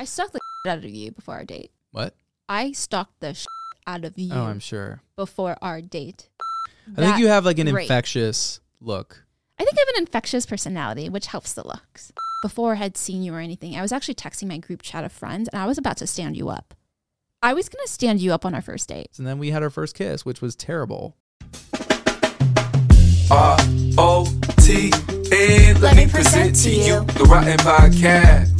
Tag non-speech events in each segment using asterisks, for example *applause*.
I stalked the out of you before our date. What? I stalked the out of you Oh, I'm sure. before our date. I think you have like an great. infectious look. I think I have an infectious personality, which helps the looks. Before I had seen you or anything, I was actually texting my group chat of friends and I was about to stand you up. I was going to stand you up on our first date. And then we had our first kiss, which was terrible. R O T N. Let me present to you the Rotten Podcast.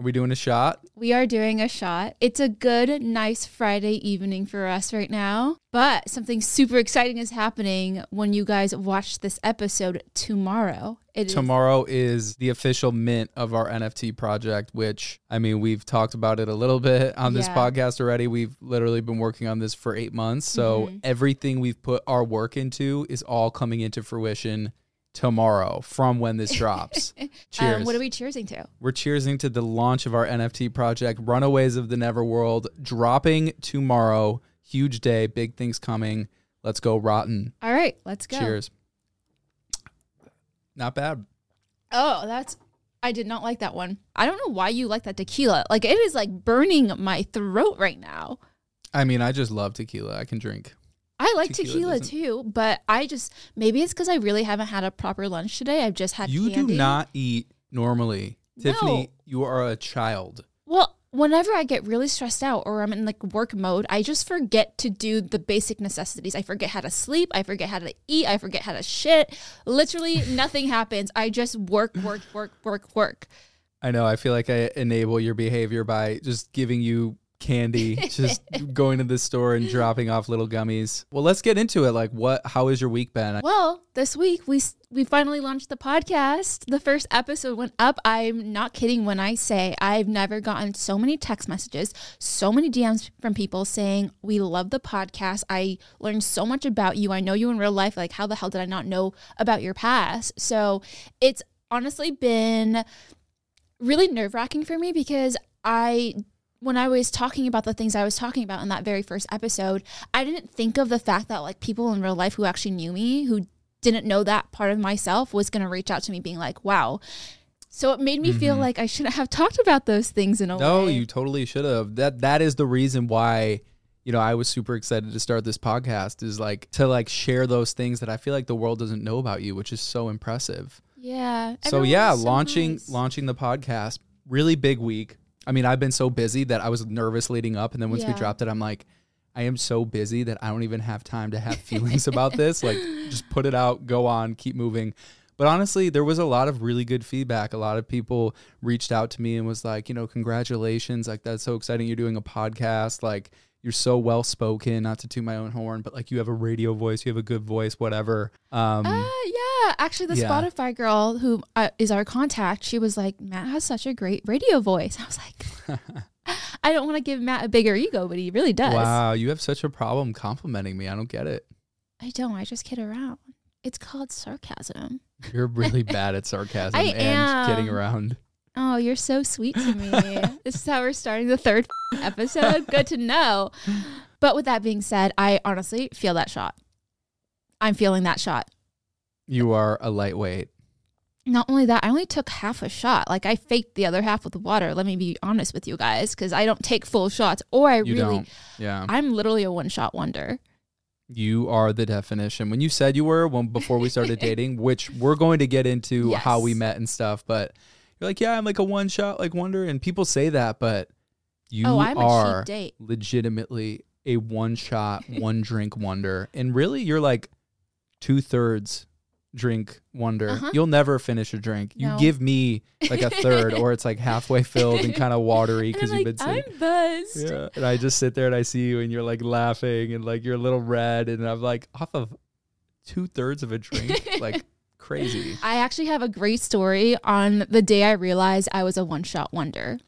Are we doing a shot? We are doing a shot. It's a good, nice Friday evening for us right now. But something super exciting is happening when you guys watch this episode tomorrow. It is Tomorrow is the official mint of our NFT project, which I mean, we've talked about it a little *laughs* bit on this podcast already. We've literally been working on this for eight months. So Mm-hmm. everything we've put our work into is all coming into fruition tomorrow from when this drops. Cheers. *laughs* Um, what are we cheersing to? We're cheersing to the launch of our NFT project, Runaways of the Neverworld, dropping tomorrow. Huge day, big things coming. Let's go, Rotten. All right, let's go. Cheers. Not bad. Oh, that's. I did not like that one. I don't know why you like that tequila. Like it is like burning my throat right now. I mean, I just love tequila. I can drink. I like Tequila tequila, too, but I just maybe it's because I really haven't had a proper lunch today. I've just had You candy. do not eat normally. No. Tiffany, you are a child. Well, whenever I get really stressed out or I'm in like work mode, I just forget to do the basic necessities. I forget how to sleep. I forget how to eat. I forget how to shit. Literally *laughs* nothing happens. I just work, work, work, work, work. I know. I feel like I enable your behavior by just giving you candy, *laughs* just going to the store and dropping off little gummies. Well, let's get into it. Like, what? How has your week been? Well, this week we we finally launched the podcast. The first episode went up. I'm not kidding when I say I've never gotten so many text messages, so many DMs from people saying we love the podcast. I learned so much about you. I know you in real life. Like how the hell did I not know about your past? So, it's honestly been really nerve-wracking for me because I when I was talking about the things I was talking about in that very first episode, I didn't think of the fact that like people in real life who actually knew me, who didn't know that part of myself, was going to reach out to me being like, wow. So it made me feel like I shouldn't have *laughs* talked about those things in a Mm-hmm. No, you totally should have. That that is the reason why you know I was super excited to start this podcast is like to like share those things that I feel like the world doesn't know about you, which is so impressive. yeah. so yeah, so launching nice. launching the podcast, really big week. I mean, I've been so busy that I was nervous leading up and then once we dropped it, I'm like I am so busy that I don't even have time to have *laughs* feelings about this. Like just put it out, go on, keep moving. But honestly, there was a lot of really good feedback. A lot of people reached out to me and was like, you know, congratulations. Like, that's so exciting. You're doing a podcast. Like, you're so well spoken, not to toot my own horn, but like you have a radio voice, you have a good voice, whatever. Um, Uh, yeah, actually, the Yeah. Spotify girl who uh, is our contact, she was like, Matt has such a great radio voice. *laughs* I was like, *laughs* I don't want to give Matt a bigger ego, but he really does. wow, you have such a problem complimenting me. I don't get it. I don't. I just kid around. It's called sarcasm. You're really *laughs* bad at sarcasm I and kidding around. Oh, you're so sweet to me. *laughs* this is how we're starting the third *laughs* episode. Good to know. But with that being said, I honestly feel that shot. I'm feeling that shot. You are a lightweight. Not only that, I only took half a shot. Like I faked the other half with water. Let me be honest with you guys, because I don't take full shots, or I You really, don't. Yeah. I'm literally a one shot wonder. You are the definition. When you said you were when before we started *laughs* dating, which we're going to get into how we met and stuff, but you're like, yeah, I'm like a one shot like wonder, and people say that, but you oh, I'm a are cheap date. legitimately a one shot, *laughs* one drink wonder, and really, you're like two thirds drink wonder. Uh-huh. You'll never finish a drink. You give me like a third, or it's like *laughs* halfway filled and kind of watery because you've like, been sitting. I'm buzzed. Yeah, and I just sit there and I see you and you're like laughing and like you're a little red and I'm like off of two thirds of a drink, *laughs* like crazy. I actually have a great story on the day I realized I was a one shot wonder.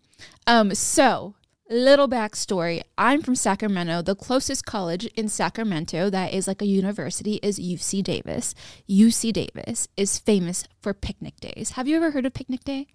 Um, so little backstory. I'm from Sacramento. The closest college in Sacramento that is like a university is UC Davis. UC Davis is famous for picnic days. Have you ever heard of picnic day?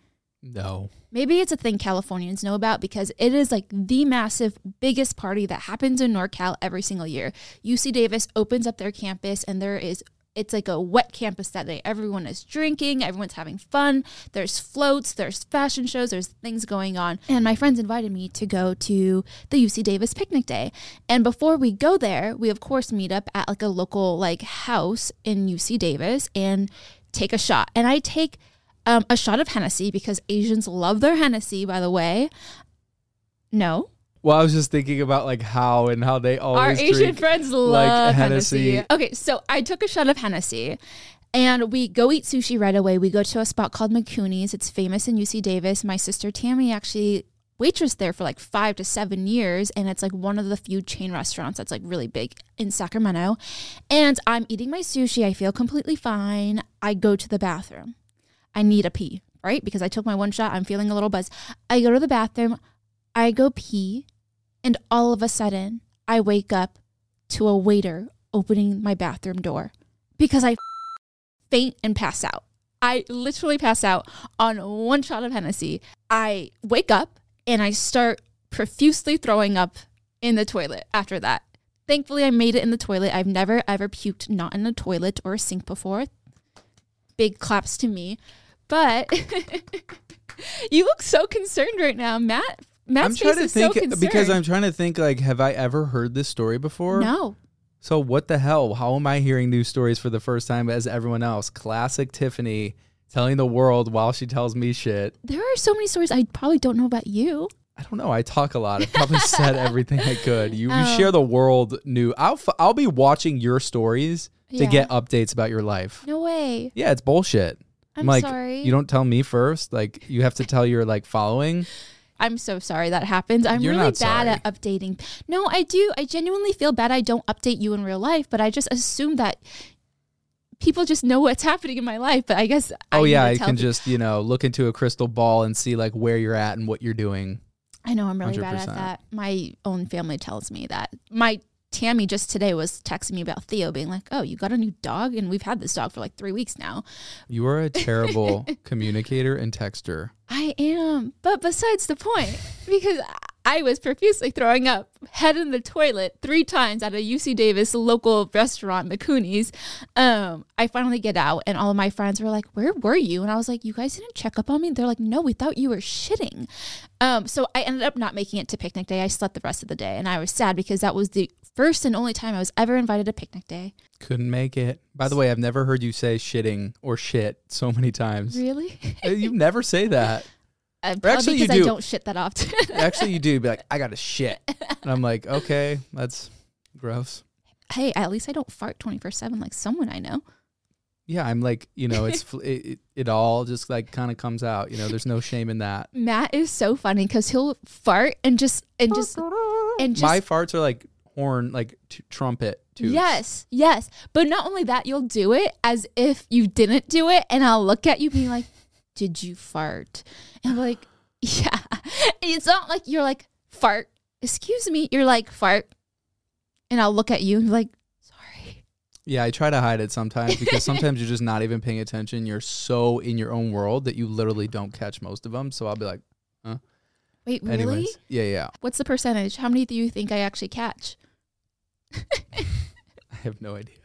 No, Maybe it's a thing Californians know about because it is like the massive, biggest party that happens in NorCal every single year. UC Davis opens up their campus and there is, it's like a wet campus that day. Everyone is drinking, everyone's having fun. There's floats, there's fashion shows, there's things going on. And my friends invited me to go to the UC Davis picnic day. And before we go there, we of course meet up at like a local like house in UC Davis and take a shot. And I take um, a shot of Hennessy because Asians love their Hennessy, by the way. No. Well, I was just thinking about like how and how they always Our Asian friends like love Hennessy. Hennessy. Okay, so I took a shot of Hennessy and we go eat sushi right away. We go to a spot called Mikuni's. It's famous in UC Davis. My sister Tammy actually waitress there for like five to seven years and it's like one of the few chain restaurants that's like really big in sacramento and i'm eating my sushi i feel completely fine i go to the bathroom i need a pee right because i took my one shot i'm feeling a little buzz i go to the bathroom i go pee and all of a sudden i wake up to a waiter opening my bathroom door because i *laughs* faint and pass out I literally pass out on one shot of Hennessy. I wake up and I start profusely throwing up in the toilet after that. Thankfully, I made it in the toilet. I've never ever puked not in a toilet or a sink before. Big claps to me. But *laughs* you look so concerned right now, Matt. Matt's I'm trying to think so because I'm trying to think like, have I ever heard this story before? no. So what the hell? How am I hearing news stories for the first time as everyone else? Classic Tiffany telling the world while she tells me shit. There are so many stories I probably don't know about you. I don't know. I talk a lot. I probably said *laughs* everything I could. You, you Oh. share the world new. I'll f- I'll be watching your stories to Yeah. get updates about your life. No way. Yeah, it's bullshit. I'm like, sorry. You don't tell me first. Like you have to tell your like following. I'm so sorry that happens. I'm You're really bad sorry. at updating. No, I do. I genuinely feel bad I don't update you in real life, but I just assume that people just know what's *laughs* happening in my life. But I guess oh need yeah, I can just you know look into a crystal ball and see like where you're at and what you're doing. I know I'm really bad 100%. at that. My own family tells me that. My Tammy just today was texting me about Theo being like, "Oh, you got a new dog, and we've had this dog for like three weeks now." You are a *laughs* terrible communicator and texter. I am. But besides the point, because I was profusely throwing up, head in the toilet three times at a UC Davis local restaurant, Mikuni's. Um, I finally get out, and all of my friends were like, Where were you? And I was like, You guys didn't check up on me? They're like, No, we thought you were shitting. Um, so I ended up not making it to picnic day. I slept the rest of the day, and I was sad because that was the first and only time I was ever invited to picnic day. Couldn't make it. By the way, I've never heard you say shitting or shit so many times. Really? Uh, You never say that. *laughs* Uh, actually, you because I do. don't shit that often. Actually, you do be like, I got to shit. *laughs* And I'm like, okay, that's gross. hey, at least I don't fart 24 7 like someone I know. Yeah, I'm like, you know, it's *laughs* it, it, it all just like kind of comes out. You know, there's no shame in that. Matt is so funny because he'll fart and just and just and just My farts are like horn, like t- trumpet. Tubes. yes, yes. But not only that, you'll do it as if you didn't do it, and I'll look at you being like, "Did you fart?" And I'm like, *laughs* "Yeah." It's not like you're like fart. Excuse me. You're like fart, and I'll look at you and be like, "Sorry." Yeah, I try to hide it sometimes because sometimes you're just not even paying attention. You're so in your own world that you literally don't catch most of them. So I'll be like, huh? Wait, really? anyways, yeah, yeah. What's the percentage? How many do you think I actually catch? *laughs* I have no idea.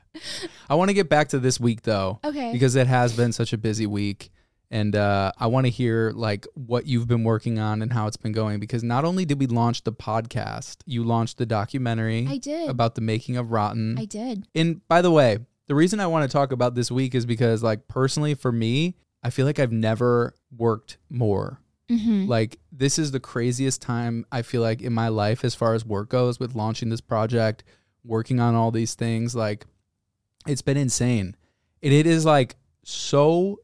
I want to get back to this week though. Okay. because it has been such a busy week And uh, I want to hear like what you've been working on and how it's been going because not only did we launch the podcast, you launched the documentary I did. about the making of Rotten. I did. And by the way, the reason I want to talk about this week is because, like, personally for me, I feel like I've never worked more. Mm-hmm. Like, this is the craziest time I feel like in my life as far as work goes with launching this project, working on all these things. Like, it's been insane. And it is like so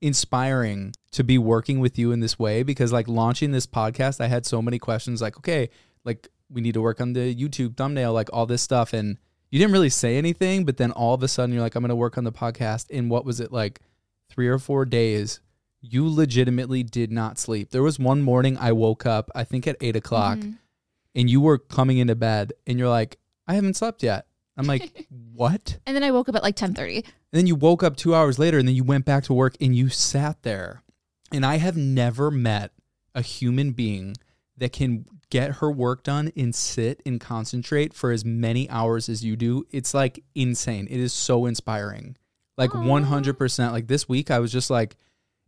inspiring to be working with you in this way because, like, launching this podcast, I had so many questions like, okay, like, we need to work on the YouTube thumbnail, like, all this stuff. And you didn't really say anything, but then all of a sudden you're like, I'm going to work on the podcast. And what was it like three or four days? You legitimately did not sleep. There was one morning I woke up, I think at eight o'clock, Mhm. and you were coming into bed and you're like, I haven't slept yet. I'm like, *laughs* what? And then I woke up at like 10:30. And then you woke up two hours later and then you went back to work and you sat there. And I have never met a human being that can get her work done and sit and concentrate for as many hours as you do. It's like insane. It is so inspiring. Like Aw. 100%. Like this week, I was just like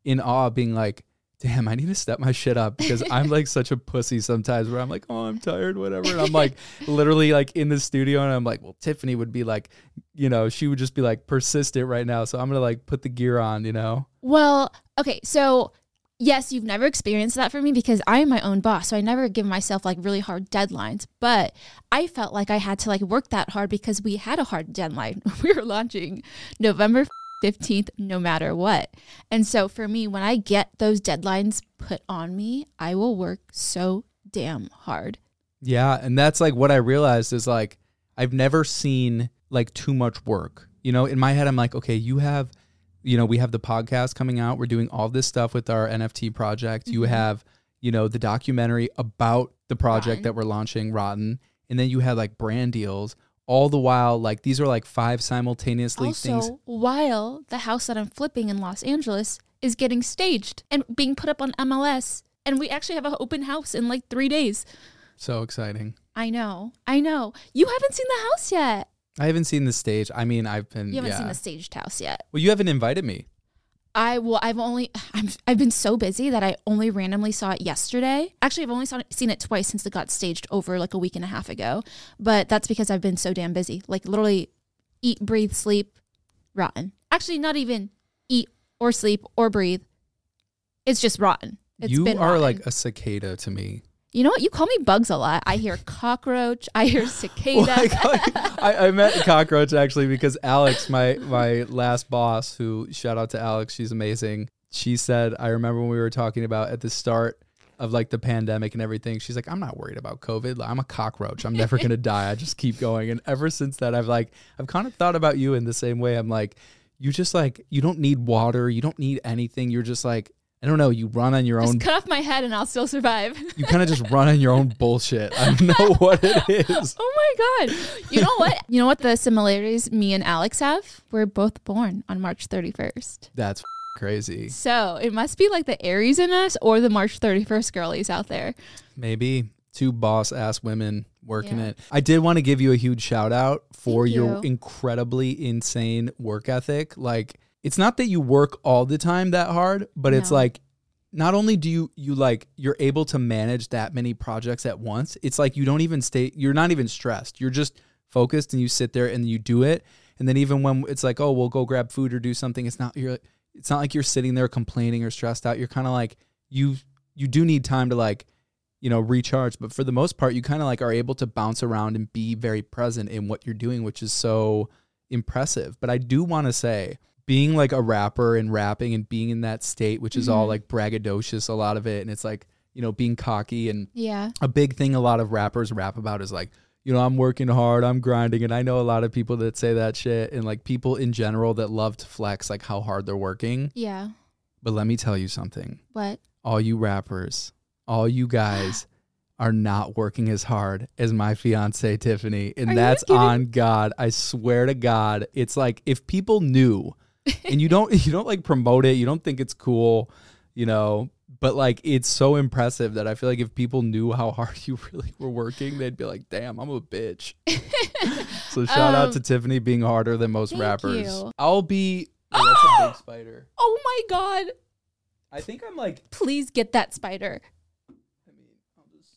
in awe, being like, damn, I need to step my shit up because I'm like such a pussy sometimes where I'm like, oh, I'm tired, whatever. And I'm like *laughs* literally like in the studio and I'm like, well, Tiffany would be like, you know, she would just be like persistent right now. So I'm going to like put the gear on, you know? Well, okay, so yes, you've never experienced that for me because I am my own boss, so I never give myself like really hard deadlines. But I felt like I had to like work that hard because we had a hard deadline. *laughs* We were launching November 15th no matter what. And so for me, when I get those deadlines put on me, I will work so damn hard. Yeah. And that's like what I realized is like, I've never seen like too much work. You know, in my head, I'm like, okay, you have, you know, we have the podcast coming out. We're doing all this stuff with our NFT project. You Mhm. have, you know, the documentary about the project Rotten. that we're launching, Rotten. And then you have like brand deals. All the while, like these are like five simultaneously also, things. while the house that I'm flipping in Los Angeles is getting staged and being put up on MLS, and we actually have an open house in like three days. So exciting. I know, I know. You haven't seen the house yet. I haven't seen the stage. I mean, I've been. You haven't yeah. seen the staged house yet. Well, you haven't invited me. I well, I've only I'm, I've been so busy that I only randomly saw it yesterday. Actually, I've only saw seen it twice since it got staged over like a week and a half ago. But that's because I've been so damn busy. Like literally, eat, breathe, sleep, rotten. Actually, not even eat or sleep or breathe. It's just rotten. It's you are rotten. like a cicada to me. You know what? You call me bugs a lot. I hear cockroach. I hear *laughs* cicada. Like, like, I, I met cockroach actually because Alex, my my last boss, who shout out to Alex, she's amazing. She said, I remember when we were talking about at the start of like the pandemic and everything. She's like, I'm not worried about COVID. Like, I'm a cockroach. I'm never gonna die. I just keep going. And ever since that, I've like I've kind of thought about you in the same way. I'm like, you just like you don't need water. You don't need anything. You're just like I don't know. You run on your own Just cut off my head and I'll still survive. *laughs* you kind of just run on your own bullshit. I don't know *laughs* what it is. Oh my god. You know what? You know what the similarities me and Alex have? We're both born on March 31st. That's crazy. So, it must be like the Aries in us or the March 31st girlies out there. Maybe two boss ass women working Yeah. it. I did want to give you a huge shout out for Thank your you. incredibly insane work ethic. Like it's not that you work all the time that hard, but it's like not only do you you like you're able to manage that many projects at once, it's like you don't even stay you're not even stressed. You're just focused and you sit there and you do it. And then even when it's like, oh, we'll go grab food or do something, it's not you're it's not like you're sitting there complaining or stressed out. You're kind of like you you do need time to like you know recharge but for the most part you kind of like are able to bounce around and be very present in what you're doing which is so impressive but i do want to say being like a rapper and rapping and being in that state which is all Mhm. like braggadocious a lot of it and it's like you know being cocky and Yeah. a big thing a lot of rappers rap about is like you know i'm working hard i'm grinding and i know a lot of people that say that shit and like people in general that love to flex like how hard they're working Yeah. but let me tell you something What? all you rappers, all you guys *gasps* are not working as hard as my fiance Tiffany, and Are that's on God. I swear to God, it's like if people knew, and you don't, *laughs* you don't like promote it, you don't think it's cool, you know. But like it's so impressive that I feel like if people knew how hard *laughs* you really were working, they'd be like, "Damn, I'm a bitch." *laughs* so shout out Um, to Tiffany being harder than most rappers. you. I'll be. Oh, that's a big spider. Oh my god. I think I'm like. Please get that spider.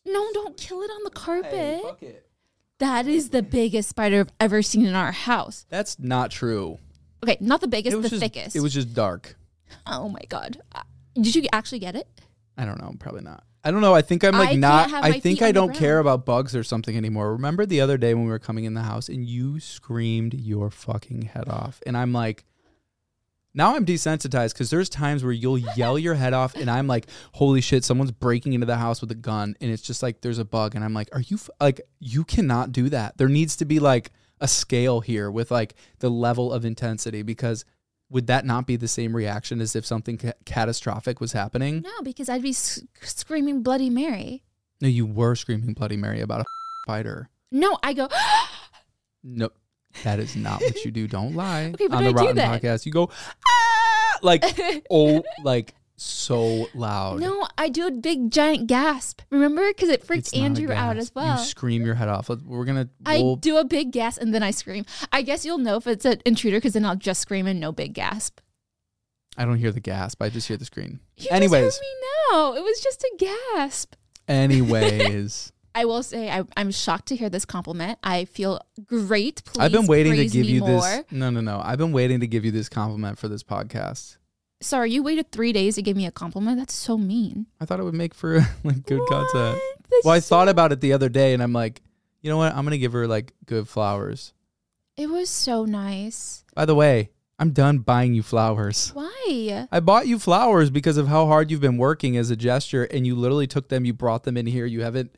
No, don't kill it on the carpet. Hey, fuck it. that is the biggest spider I've ever seen in our house. That's not true. Okay, not the biggest, the just, thickest. It was just dark. Oh my god. Uh, Did you actually get it? I don't know. Probably not. I don't know. I think I'm like can't I think I don't care about bugs or something anymore. Remember the other day when we were coming in the house and you screamed your fucking head off, and I'm like, now I'm desensitized because there's times where you'll yell your head off, and I'm like, holy shit, someone's breaking into the house with a gun, and it's just like there's a bug, and I'm like, are you f- like you cannot do that? There needs to be like a scale here with like the level of intensity because. Would that not be the same reaction as if something ca- catastrophic was happening? No, because I'd be s- screaming Bloody Mary. No, you were screaming Bloody Mary about a spider. No, I go, *gasps* No, that is not what you do. Don't lie. *laughs* Okay, but On do the I do Rotten that? podcast, you go ah, like *laughs* oh, like so loud. no, I do a big giant gasp. Remember? Because it freaked It's not a Andrew out as well. You scream your head off. We're gonna. I we'll- do a big gasp and then I scream. I guess you'll know if it's an intruder because then I'll just scream and no big gasp. I don't hear the gasp. I just hear the scream. You Anyways, just me now. It was just a gasp. anyways, *laughs* I will say I, I'm shocked to hear this compliment. I feel great. Please I've been waiting to give you more. this. No, no, no. I've been waiting to give you this compliment for this podcast. Sorry, you waited three days to give me a compliment. That's so mean. I thought it would make for *laughs* like good content. That's Well, I so- thought about it the other day, and I'm like, you know what? I'm gonna give her like good flowers. It was so nice. By the way, I'm done buying you flowers. Why? I bought you flowers because of how hard you've been working as a gesture, and you literally took them, you brought them in here. You haven't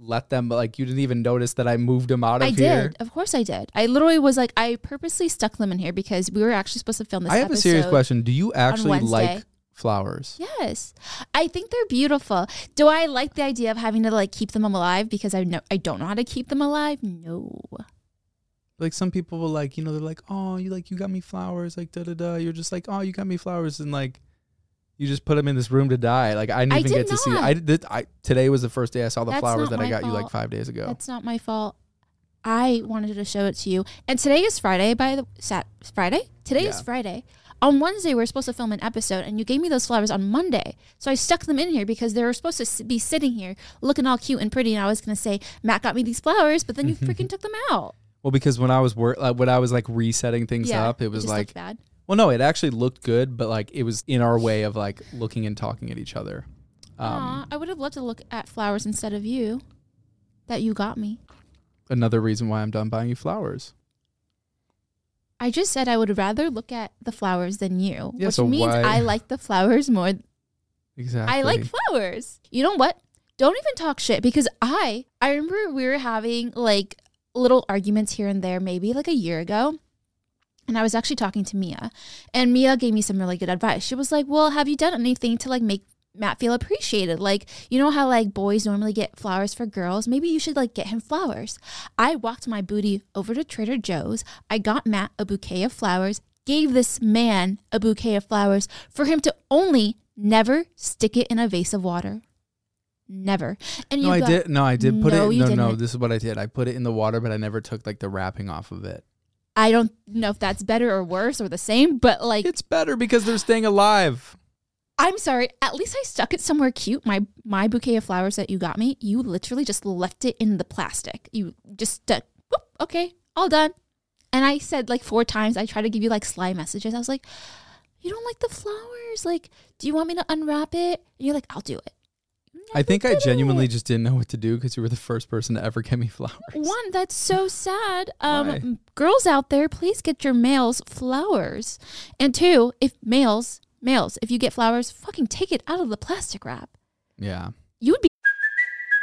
let them, like, you didn't even notice that I moved them out of I here. did. Of course I did. I literally was like, I purposely stuck them in here because we were actually supposed to film this I have a serious question. Do you actually like flowers? Yes. I think they're beautiful. Do I like the idea of having to like keep them alive because I know I don't know how to keep them alive? No. Like some people will like, you know, they're like, oh, you like you got me flowers, like da da da. You're just like, oh, you got me flowers, and like, you just put them in this room to die. Like I didn't I even did get to see. not. I did. I today was the first day I saw the That's flowers not that I my got you like fault. five days ago. That's not my fault. I wanted to show it to you. And today is Friday by the sat Friday? Today is Yeah. Friday. On Wednesday we are supposed to film an episode and you gave me those flowers on Monday. So I stuck them in here because they were supposed to s- be sitting here looking all cute and pretty and I was going to say Matt got me these flowers, but then you *laughs* freaking took them out. well, because when I was work, like, when I was like resetting things up, it was just like looked bad. Well, no, it actually looked good, but like it was in our way of like looking and talking at each other. Um, Aw, I would have loved to look at flowers instead of you that you got me. another reason why I'm done buying you flowers. I just said I would rather look at the flowers than you, Yeah, which so means why- I like the flowers more Exactly. I like flowers. You know what? Don't even talk shit because I I remember we were having like little arguments here and there maybe like a year ago. And I was actually talking to Mia and Mia gave me some really good advice. She was like, "Well, have you done anything to like make Matt feel appreciated? Like, you know how like boys normally get flowers for girls? Maybe you should like get him flowers." I walked my booty over to Trader Joe's. I got Matt a bouquet of flowers, gave this man a bouquet of flowers for him to only never stick it in a vase of water. Never. And No, you I got- did. No, I did put No, it. No, no. This is what I did. I put it in the water, but I never took like the wrapping off of it. I don't know if that's better or worse or the same, but like It's better because they're staying alive. I'm sorry. At least I stuck it somewhere cute. My my bouquet of flowers that you got me, you literally just left it in the plastic. You just stuck. Whoop, okay, all done. And I said like four times. I tried to give you like sly messages. I was like, "You don't like the flowers? Like, do you want me to unwrap it?" And you're like, "I'll do it." I think I genuinely it. just didn't know what to do because you were the first person to ever get me *laughs* flowers. One, that's so sad. Um, Why? girls out there, please get your males flowers. And two, if males, males, if you get flowers, fucking take it out of the plastic wrap. Yeah. You would be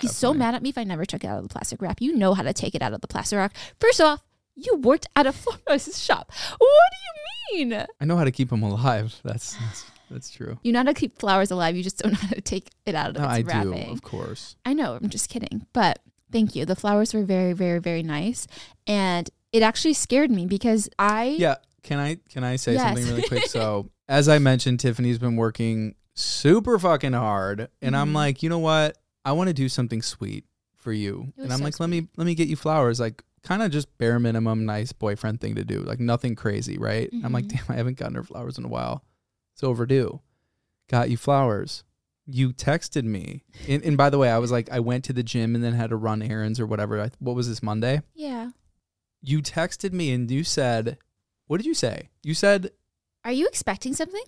He's so mad at me if I never took it out of the plastic wrap. You know how to take it out of the plastic wrap. First off, you worked at a *laughs* florist shop. What do you mean? I know how to keep them alive. That's that's, that's true. You know how to keep flowers alive. You just don't *laughs* know how to take it out of No, its I do, wrapping. of course. I know. I'm just kidding. But thank you. The flowers were very, very, very nice, and it actually scared me because I Yeah. Can I can I say Yes. something really quick? So *laughs* as I mentioned, Tiffany's been working super fucking hard, and I'm Mhm. like, you know what? I want to do something sweet for you, and I'm so like, let me let me get you flowers, like kind of just bare minimum, nice boyfriend thing to do, like nothing crazy, right? I'm like, Mhm. damn, I haven't gotten her flowers in a while. It's overdue. Got you flowers. You texted me, and, and by the way, I was like, I went to the gym and then had to run errands or whatever. I, what was this Monday? yeah. you texted me and you said, what did you say? You said, Are you expecting something?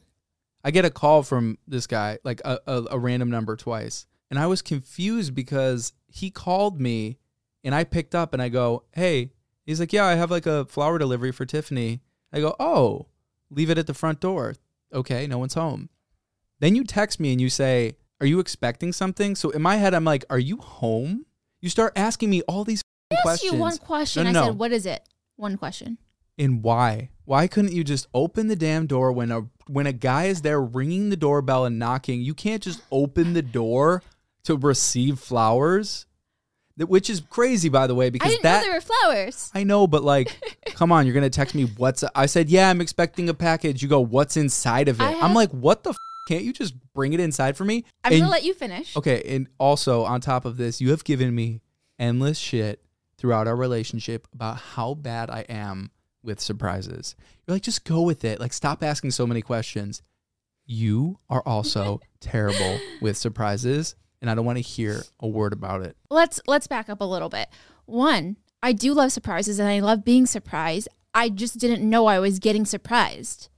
I get a call from this guy, like a, a, a random number twice. And I was confused because he called me and I picked up and I go, hey, he's like, yeah, I have like a flower delivery for Tiffany. I go, oh, leave it at the front door. Okay, no one's home. Then you text me and you say, are you expecting something? So in my head, I'm like, are you home? You start asking me all these I asked questions. you one question. No, I no, said, "What is it?" One question. And why? Why couldn't you just open the damn door when a when a guy is there ringing the doorbell and knocking? You can't just open the door to receive flowers. That which is crazy by the way I because didn't that know there were flowers. I know, but like *laughs* come on, you're going to text me what's I said, "Yeah, I'm expecting a package." You go, "What's inside of it?" I I'm like, "What the f- can't you just bring it inside for me?" I'm And- gonna let you finish. Okay, and also on top of this, you have given me endless shit throughout our relationship about how bad I am with surprises. You're like, just go with it. Like, stop asking so many questions. You are also *laughs* terrible with surprises, and I don't want to hear a word about it. Let's let's back up a little bit. One, I do love surprises and I love being surprised. I just didn't know I was getting surprised.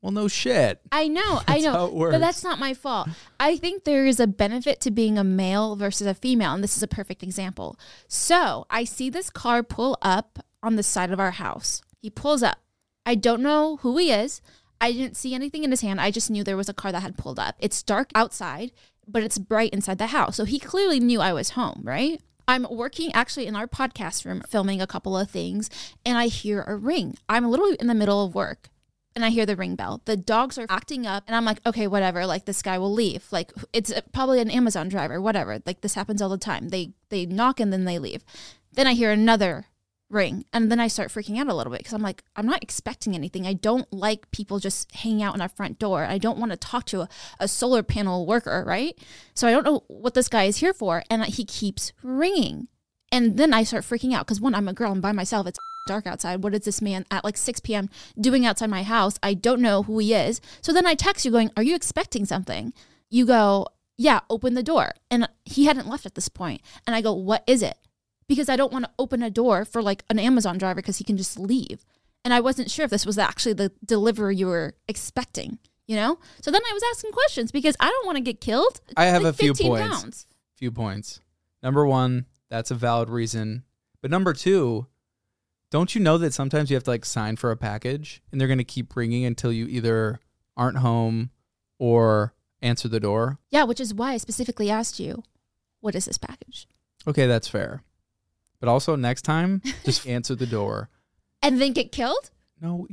Well, no shit. I know, *laughs* I know, how it works. but that's not my fault. I think there is a benefit to being a male versus a female, and this is a perfect example. So I see this car pull up on the side of our house. He pulls up. I don't know who he is. I didn't see anything in his hand. I just knew there was a car that had pulled up. It's dark outside, but it's bright inside the house. So he clearly knew I was home, right? I'm working actually in our podcast room filming a couple of things, and I hear a ring. I'm literally in the middle of work and I hear the ring bell. The dogs are acting up, and I'm like, okay, whatever. Like this guy will leave. Like it's probably an Amazon driver, whatever. Like this happens all the time. They they knock and then they leave. Then I hear another ring, and then I start freaking out a little bit because I'm like, I'm not expecting anything. I don't like people just hanging out in our front door. I don't want to talk to a, a solar panel worker, right? So I don't know what this guy is here for, and he keeps ringing. And then I start freaking out because one, I'm a girl, I'm by myself. It's dark outside. What is this man at like 6 p.m. doing outside my house? I don't know who he is. So then I text you going, Are you expecting something? You go, Yeah, open the door. And he hadn't left at this point. And I go, What is it? Because I don't want to open a door for like an Amazon driver because he can just leave. And I wasn't sure if this was actually the delivery you were expecting, you know? So then I was asking questions because I don't want to get killed. I have Like a few points. pounds. Few points. Number one, that's a valid reason. But number two, don't you know that sometimes you have to like sign for a package and they're going to keep ringing until you either aren't home or answer the door? Yeah, which is why I specifically asked you, What is this package? Okay, that's fair. But also next time, just *laughs* answer the door. And then get killed? No,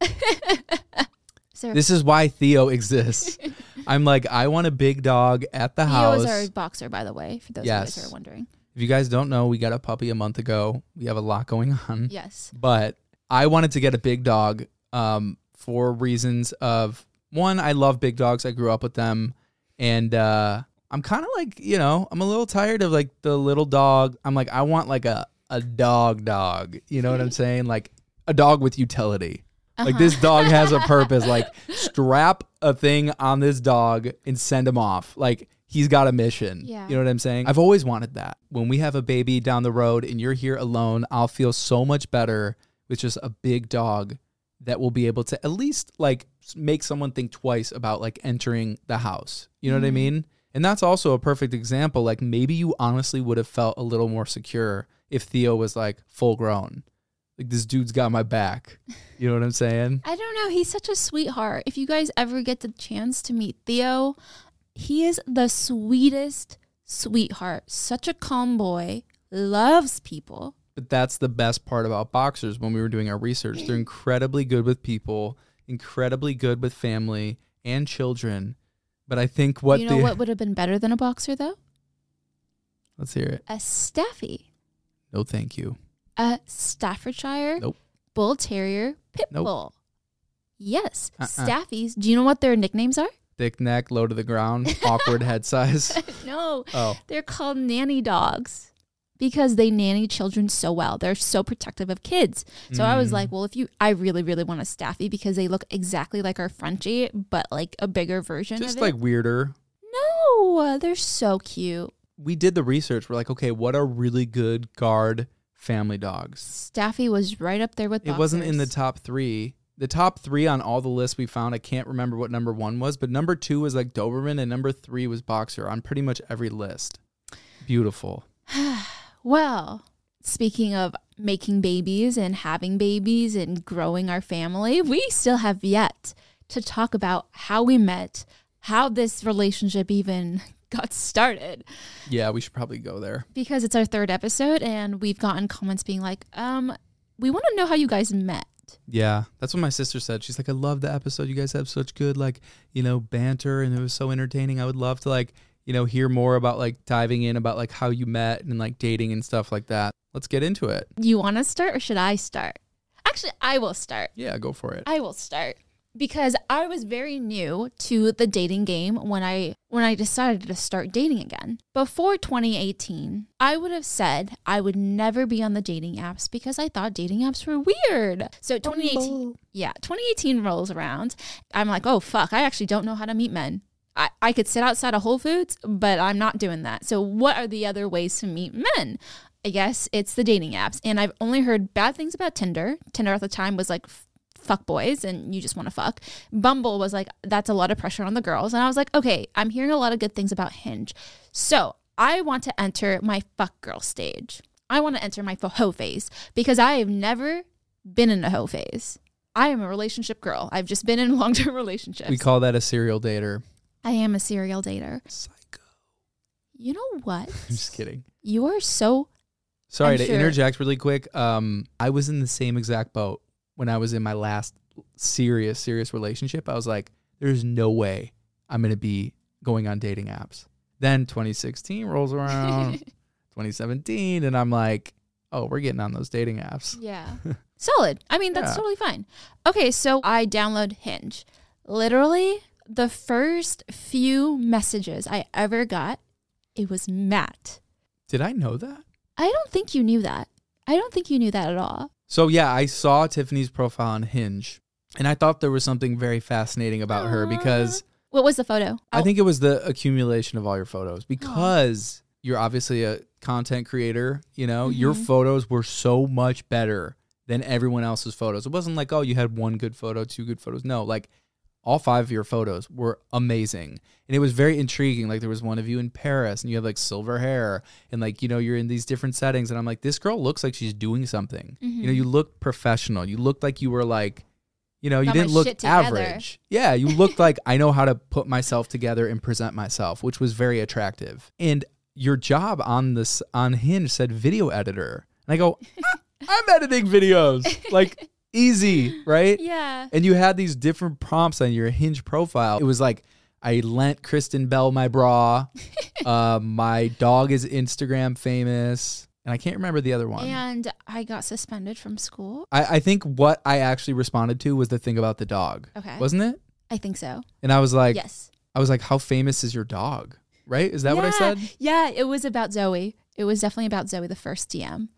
*laughs* this is why Theo exists. *laughs* I'm like, I want a big dog at the Theo house. Theo is our boxer, by the way, for those of you Yes. guys who are wondering. If you guys don't know, we got a puppy a month ago. We have a lot going on. Yes. But I wanted to get a big dog um, for reasons of one, I love big dogs. I grew up with them. And uh, I'm kind of like, you know, I'm a little tired of like the little dog. I'm like, I want like a, a dog dog. You know what I'm saying? Like a dog with utility. Like this uh-huh. dog has a *laughs* purpose. Like strap a thing on this dog and send him off. Like he's got a mission. Yeah. You know what I'm saying? I've always wanted that. When we have a baby down the road and you're here alone, I'll feel so much better with just a big dog that will be able to at least like make someone think twice about like entering the house. You know what I mm-hmm. mean? And that's also a perfect example. Like maybe you honestly would have felt a little more secure if Theo was like full grown. Like this dude's got my back. You know what I'm saying? I don't know. He's such a sweetheart. If you guys ever get the chance to meet Theo, he is the sweetest sweetheart. Such a calm boy, loves people. But that's the best part about boxers when we were doing our research. They're *clears throat* incredibly good with people, incredibly good with family and children. But I think what you know the what would have been better than a boxer though? let's hear it. A Staffy, No, thank you. a Staffordshire Nope. Bull Terrier Pit Nope. Bull. Yes, Uh-uh. Staffies. Do you know what their nicknames are? Thick neck, low to the ground, awkward head size. *laughs* no, Oh, they're called nanny dogs because they nanny children so well. They're so protective of kids. So I Mm. was like, well, if you, I really, really want a Staffy because they look exactly like our Frenchie, but like a bigger version just like weirder. No, they're so cute. We did the research. We're like, okay, what are really good guard family dogs? Staffy was right up there with. It wasn't in the top three. The top three on all the lists we found, I can't remember what number one was, but number two was like Doberman and number three was Boxer on pretty much every list. Beautiful. *sighs* *sighs* *sighs* Well, speaking of making babies and having babies and growing our family, we still have yet to talk about how we met, how this relationship even *laughs* got started. Yeah, we should probably go there. Because it's our third episode and we've gotten comments being like, um, we want to know how you guys met. Yeah, that's what my sister said. She's like, I love the episode. You guys have such good, like, you know, banter and it was so entertaining. I would love to, like, you know, hear more about, like, diving in about, like, how you met and, like, dating and stuff like that. Let's get into it. You want to start or should I start? Actually, I will start. Yeah, go for it. I will start because I was very new to the dating game when I when I decided to start dating again. Before 2018, I would have said I would never be on the dating apps because I thought dating apps were weird. So 2018 Yeah, 2018 rolls around. I'm like, "Oh fuck, I actually don't know how to meet men." I, I could sit outside of Whole Foods, but I'm not doing that. So, what are the other ways to meet men? I guess it's the dating apps. And I've only heard bad things about Tinder. Tinder at the time was like fuck boys and you just want to fuck. Bumble was like, that's a lot of pressure on the girls. And I was like, okay, I'm hearing a lot of good things about Hinge. So I want to enter my fuck girl stage. I want to enter my hoe phase because I have never been in a hoe phase. I am a relationship girl. I've just been in *laughs* long term relationships. We call that a serial dater. I am a serial dater. Psycho. You know what? *laughs* I'm just kidding. You are so Sorry I'm to sure- interject really quick. Um, I was in the same exact boat when I was in my last serious, serious relationship. I was like, there's no way I'm going to be going on dating apps. Then 2016 rolls around, *laughs* 2017, and I'm like, oh, we're getting on those dating apps. Yeah. *laughs* Solid. I mean, that's Yeah. totally fine. Okay, so I download Hinge. Literally, the first few messages I ever got, it was Matt. Did I know that? I don't think you knew that. I don't think you knew that at all. So yeah, I saw Tiffany's profile on Hinge, and I thought there was something very fascinating about her because What was the photo? I oh. think it was the accumulation of all your photos because you're obviously a content creator, you know, your mm-hmm. photos were so much better than everyone else's photos. It wasn't like, oh, you had one good photo, two good photos. No, like all five of your photos were amazing. And it was very intriguing. Like there was one of you in Paris and you have like silver hair and like, you know, you're in these different settings. And I'm like, this girl looks like she's doing something. You know, you looked professional. You looked like you were like, you know, you Got my didn't look average. Yeah, you looked like I know how to put myself together and present myself, which was very attractive. And your job on this on Hinge said video editor. And I go, "Ah, I'm editing videos. Like easy, right? *laughs* Yeah. And you had these different prompts on your Hinge profile. It was like I lent Kristen Bell my bra. *laughs* uh, my dog is Instagram famous. And I can't remember the other one. And I got suspended from school. I, I think what I actually responded to was the thing about the dog. Okay. Wasn't it? I think so. And I was like, yes. I was like, how famous is your dog? Right? Is that what I Yeah. said? Yeah, it was about Zoe. It was definitely about Zoe, the first DM.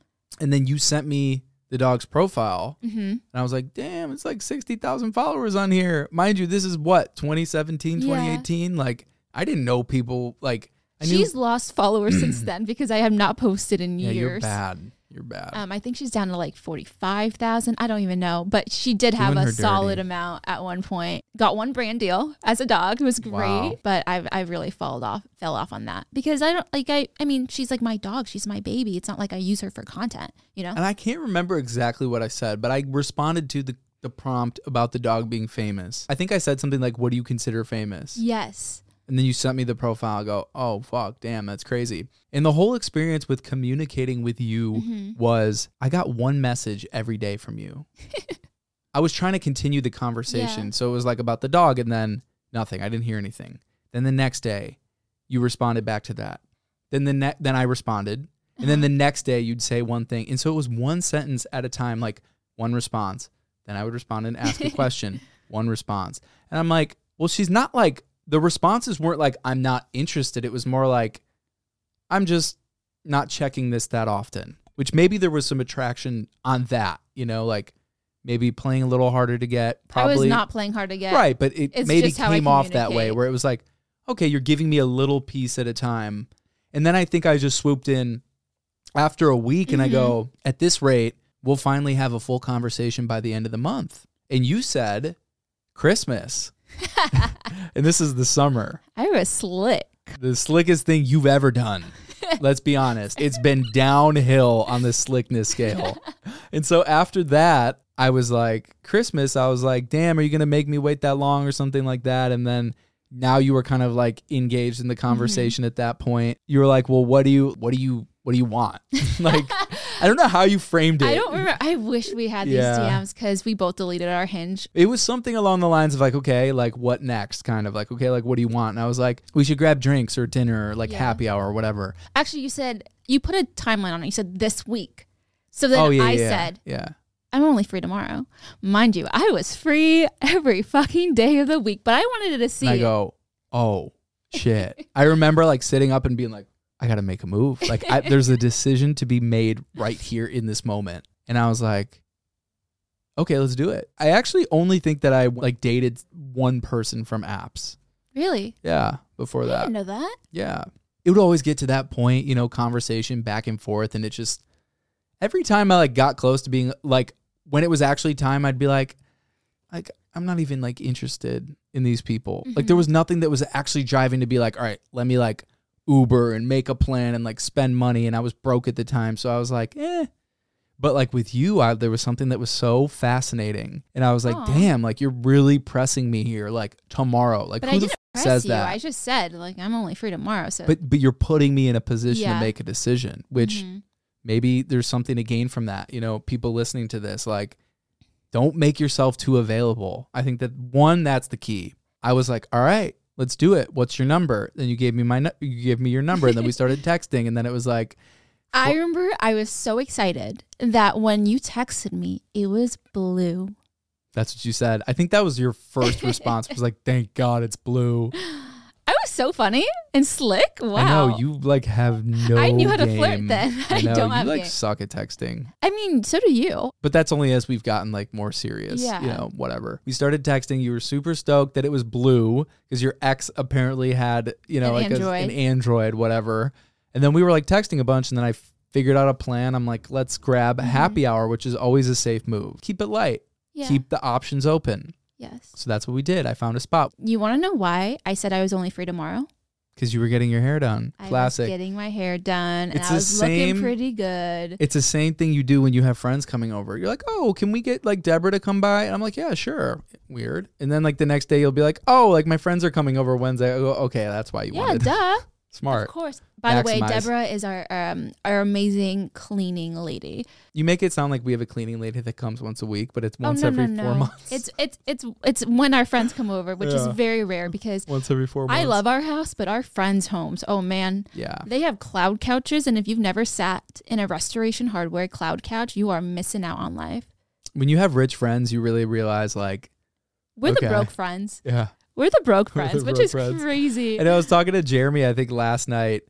And then you sent me the dog's profile. Mm-hmm. And I was like, damn, it's like 60,000 followers on here. Mind you, this is what, 2017, Yeah. 2018? Like, I didn't know people, like, I knew. She's lost followers since then because I have not posted in yeah, years. you're bad. You're bad. Um, I think she's down to like 45,000. I don't even know. But she did have Doing a her solid dirty. amount at one point. Got one brand deal as a dog. It was great. Wow. But I've I really fell off fell off on that because I don't like I I mean she's like my dog. She's my baby. It's not like I use her for content, you know? and I can't remember exactly what I said, but I responded to the, the prompt about the dog being famous. I think I said something like, what do you consider famous? yes. And then you sent me the profile. I go, oh, fuck, damn, that's crazy. And the whole experience with communicating with you Mm-hmm. was I got one message every day from you. *laughs* I was trying to continue the conversation. Yeah. So it was like about the dog and then nothing. I didn't hear anything. Then the next day, you responded back to that. Then the ne- then I responded. And then the next day you'd say one thing. And so it was one sentence at a time, like one response. Then I would respond and ask a *laughs* question, one response. And I'm like, well, she's not like the responses weren't like I'm not interested. It was more like I'm just not checking this that often. Which maybe there was some attraction on that, you know, like maybe playing a little harder to get. Probably I was not playing hard to get. right, but it It's maybe just how I came off that way where it was like, okay, you're giving me a little piece at a time. And then I think I just swooped in after a week and I go, Mm-hmm. at this rate, we'll finally have a full conversation by the end of the month. And you said Christmas. *laughs* and this is the summer. I was slick. The slickest thing you've ever done. Let's be honest. It's been downhill on the slickness scale. *laughs* And so after that, I was like, Christmas, I was like, damn, are you going to make me wait that long or something like that? And then now you were kind of like engaged in the Mm-hmm. conversation at that point. You were like, well, what do you, what do you, what do you want? *laughs* like, I don't know how you framed it. I don't remember. I wish we had these Yeah. DMs because we both deleted our hinge. It was something along the lines of like, okay, like what next? Kind of like, okay, like what do you want? And I was like, we should grab drinks or dinner or like Yeah. happy hour or whatever. Actually, you said you put a timeline on it. You said this week. So then oh yeah, I yeah, said, yeah. I'm only free tomorrow. Mind you, I was free every fucking day of the week, but I wanted to see. And I go, oh shit. I remember like sitting up and being like, I got to make a move. Like I, there's a decision to be made right here in this moment. And I was like, okay, let's do it. I actually only think that I like dated one person from apps. Really? Yeah, before I that. didn't know that. Yeah. It would always get to that point, you know, conversation back and forth. And it just, every time I like got close to being like, when it was actually time, I'd be like, like, I'm not even like interested in these people. Like, there mm-hmm. was nothing that was actually driving to be like, all right, let me like Uber and make a plan and like spend money. And I was broke at the time. So I was like, eh. But like with you, I, there was something that was so fascinating. And I was like, Aw. damn, like you're really pressing me here, like tomorrow. Like, But who I the didn't f- press says you. that? I just said like I'm only free tomorrow. So but but you're putting me in a position Yeah. to make a decision which Mhm. maybe there's something to gain from that you know people listening to this like don't make yourself too available i think that one that's the key i was like all right let's do it. What's your number? Then you gave me my nu- you gave me your number and then we started *laughs* texting and then it was like I remember I was so excited that when you texted me, it was blue. that's what you said. I think that was your first response. Was like *laughs* thank god it's blue *laughs* I was so funny and slick. Wow. i know you like have no I knew how to flirt then. *laughs* I know don't you have like game. suck at texting I mean, so do you. But that's only as we've gotten like more serious. Yeah. You know, whatever. We started texting. You were super stoked that it was blue because your ex apparently had, you know, An like a- Android. an Android, whatever. And then we were like texting a bunch and then I figured out a plan. I'm like, let's grab Mm-hmm. happy hour, which is always a safe move. Keep it light. Yeah. Keep the options open. Yes. So that's what we did. I found a spot You want to know why I said I was only free tomorrow? because you were getting your hair done. I was Classic. getting my hair done and It's I the was same- looking pretty good. It's the same thing you do when you have friends coming over. You're like, oh, can we get like Deborah to come by? And I'm like, yeah, sure. Weird. And then like the next day you'll be like, oh, like my friends are coming over Wednesday. I go, okay, that's why you yeah, wanted. duh. Smart. Of course. By the way, Deborah is our um our amazing cleaning lady. You make it sound like we have a cleaning lady that comes once a week, but it's Oh, once no, every no, four no. months. It's it's it's it's when our friends come over, which is very rare because once every four months. I love our house, but our friends' homes, oh man, Yeah. they have cloud couches, and if you've never sat in a restoration hardware cloud couch, you are missing out on life. When you have rich friends, you really realize like, We're Okay. the broke friends. yeah. We're the broke We're the friends, which broke is friends. crazy. And I was talking to Jeremy, I think last night,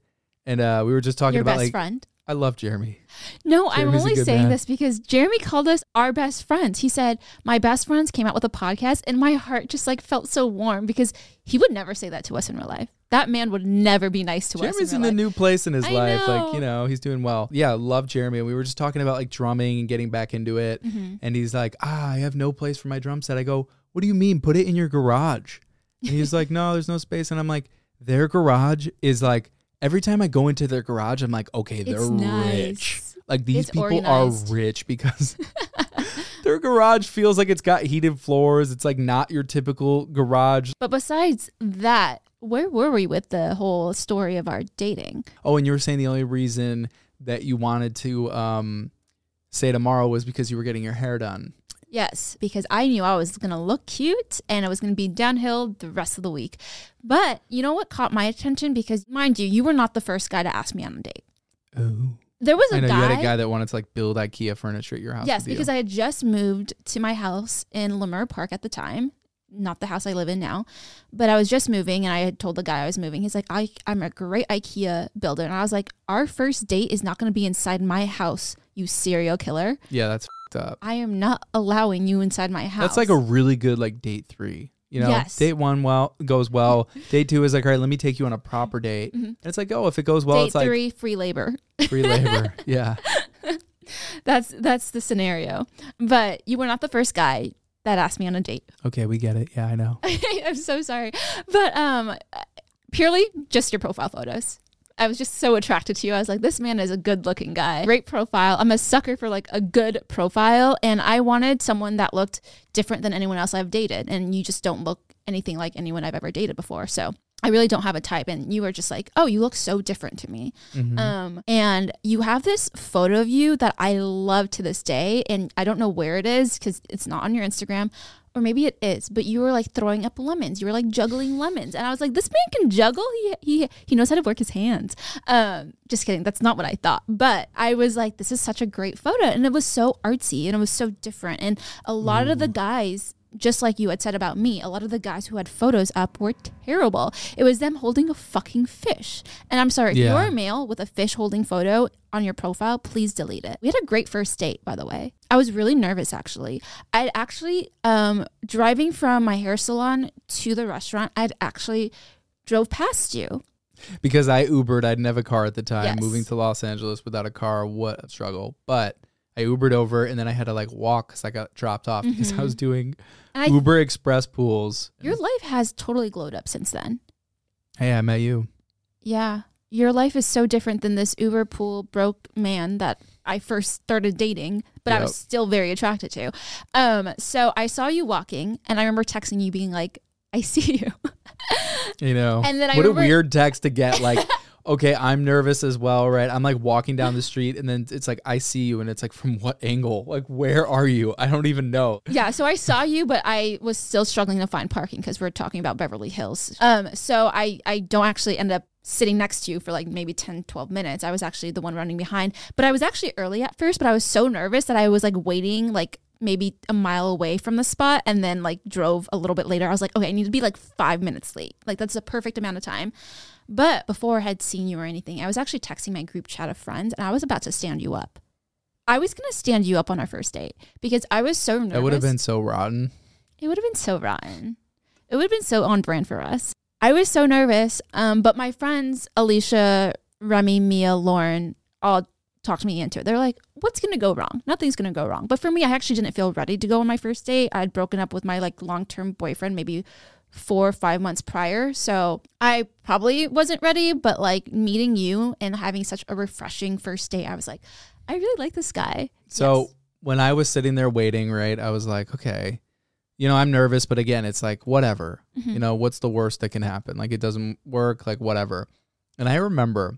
and uh, we were just talking Your about best like friend. I love Jeremy. No, I'm only saying man. this because Jeremy called us our best friends. He said, My best friends came out with a podcast, and my heart just like felt so warm because he would never say that to us in real life. That man would never be nice to Jeremy's us. in In, a new place in his I life. Like, you know, he's doing well. Yeah, love Jeremy. And we were just talking about like drumming and getting back into it. Mm-hmm. And he's like, ah, I have no place for my drum set. I go, what do you mean? Put it in your garage. And he's like, no, there's no space. And I'm like, their garage is like, every time I go into their garage, I'm like, okay, they're rich. Like these It's people organized. are rich *laughs* because *laughs* their garage feels like it's got heated floors. It's like not your typical garage. But besides that, where were we with the whole story of our dating? Oh, and you were saying the only reason that you wanted to um, say tomorrow was because you were getting your hair done. Yes, because I knew I was going to look cute and I was going to be downhill the rest of the week. But you know what caught my attention? Because, mind you, you were not the first guy to ask me on a date. Oh, There was a I know guy. you had a guy that wanted to like build IKEA furniture at your house. Yes, with you. because I had just moved to my house in Leimert Park at the time, not the house I live in now, but I was just moving and I had told the guy I was moving. He's like, I, I'm a great IKEA builder. And I was like, our first date is not going to be inside my house, you serial killer. yeah, that's fed up. I am not allowing you inside my house. That's like a really good like date three. You know, Yes. date one well goes well. *laughs* date two is like, all right, let me take you on a proper date. And it's like, oh, if it goes well, date it's like three, free labor. *laughs* free labor. yeah. *laughs* That's that's the scenario. But you were not the first guy that asked me on a date. Okay, we get it. Yeah, I know. I'm so sorry. But um purely just your profile photos. I was just so attracted to you. I was like, this man is a good looking guy. Great profile. I'm a sucker for like a good profile. And I wanted someone that looked different than anyone else I've dated. And you just don't look anything like anyone I've ever dated before. So I really don't have a type. And you were just like, oh, you look so different to me. Um, and you have this photo of you that I love to this day. And I don't know where it is because it's not on your Instagram. Or maybe it is, but you were like throwing up lemons. You were like juggling lemons, and I was like, "This man can juggle. He he he knows how to work his hands." Um, just kidding. That's not what I thought. But I was like, "This is such a great photo," and it was so artsy and it was so different. And a lot of the guys just like you had said about me, a lot of the guys who had photos up were terrible. It was them holding a fucking fish. And I'm sorry, if Yeah. you're a male with a fish holding photo on your profile, please delete it. We had a great first date, by the way. I was really nervous actually. I'd actually um driving from my hair salon to the restaurant, I'd actually drove past you. because I Ubered. I didn't have a car at the time. Yes. Moving to Los Angeles without a car, what a struggle. But I Ubered over and then I had to like walk because I got dropped off because I was doing I, Uber Express pools. your life has totally glowed up since then. Hey, I met you. Yeah. Your life is so different than this Uber pool broke man that I first started dating, but I was still very attracted to. Um, so I saw you walking and I remember texting you being like, I see you. You know, *laughs* And then I what remember- a weird text to get. Like, *laughs* okay, I'm nervous as well, right? I'm like walking down the street and then it's like I see you and it's like from what angle? Like, where are you? I don't even know. yeah, so I saw you, but I was still struggling to find parking because we're talking about Beverly Hills. Um, so I, I don't actually end up sitting next to you for like maybe 10, 12 minutes. I was actually the one running behind, but I was actually early at first, but I was so nervous that I was like waiting like maybe a mile away from the spot and then like drove a little bit later. I was like, okay, I need to be like five minutes late. Like that's a perfect amount of time. But before I had seen you or anything, I was actually texting my group chat of friends and I was about to stand you up. I was going to stand you up on our first date because I was so nervous. It would have been so rotten. It would have been so rotten. It would have been so on brand for us. I was so nervous. Um, but my friends, Alicia, Remy, Mia, Lauren, all talked me into it. They're like, what's going to go wrong? Nothing's going to go wrong. But for me, I actually didn't feel ready to go on my first date. I'd broken up with my like long term boyfriend maybe four or five months prior. So I probably wasn't ready, but like meeting you and having such a refreshing first date, I was like, I really like this guy. So Yes. when I was sitting there waiting, right, I was like, okay, you know, I'm nervous, but again, it's like, whatever. Mm-hmm. You know, what's the worst that can happen? Like, it doesn't work, like, whatever. And I remember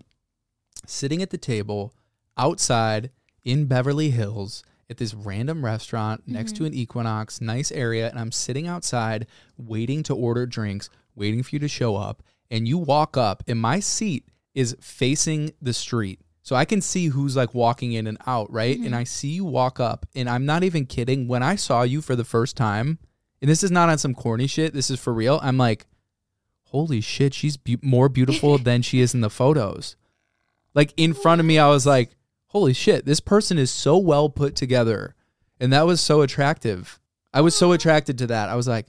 sitting at the table outside in Beverly Hills at this random restaurant next to mm-hmm. an Equinox, nice area, and I'm sitting outside waiting to order drinks, waiting for you to show up, and you walk up and my seat is facing the street. So I can see who's like walking in and out, right? And mm-hmm. I see you walk up and I'm not even kidding. When I saw you for the first time, and this is not on some corny shit, this is for real. I'm like, holy shit, she's be- more beautiful *laughs* than she is in the photos. Like in front of me, I was like, holy shit, this person is so well put together. And that was so attractive. I was so attracted to that. I was like,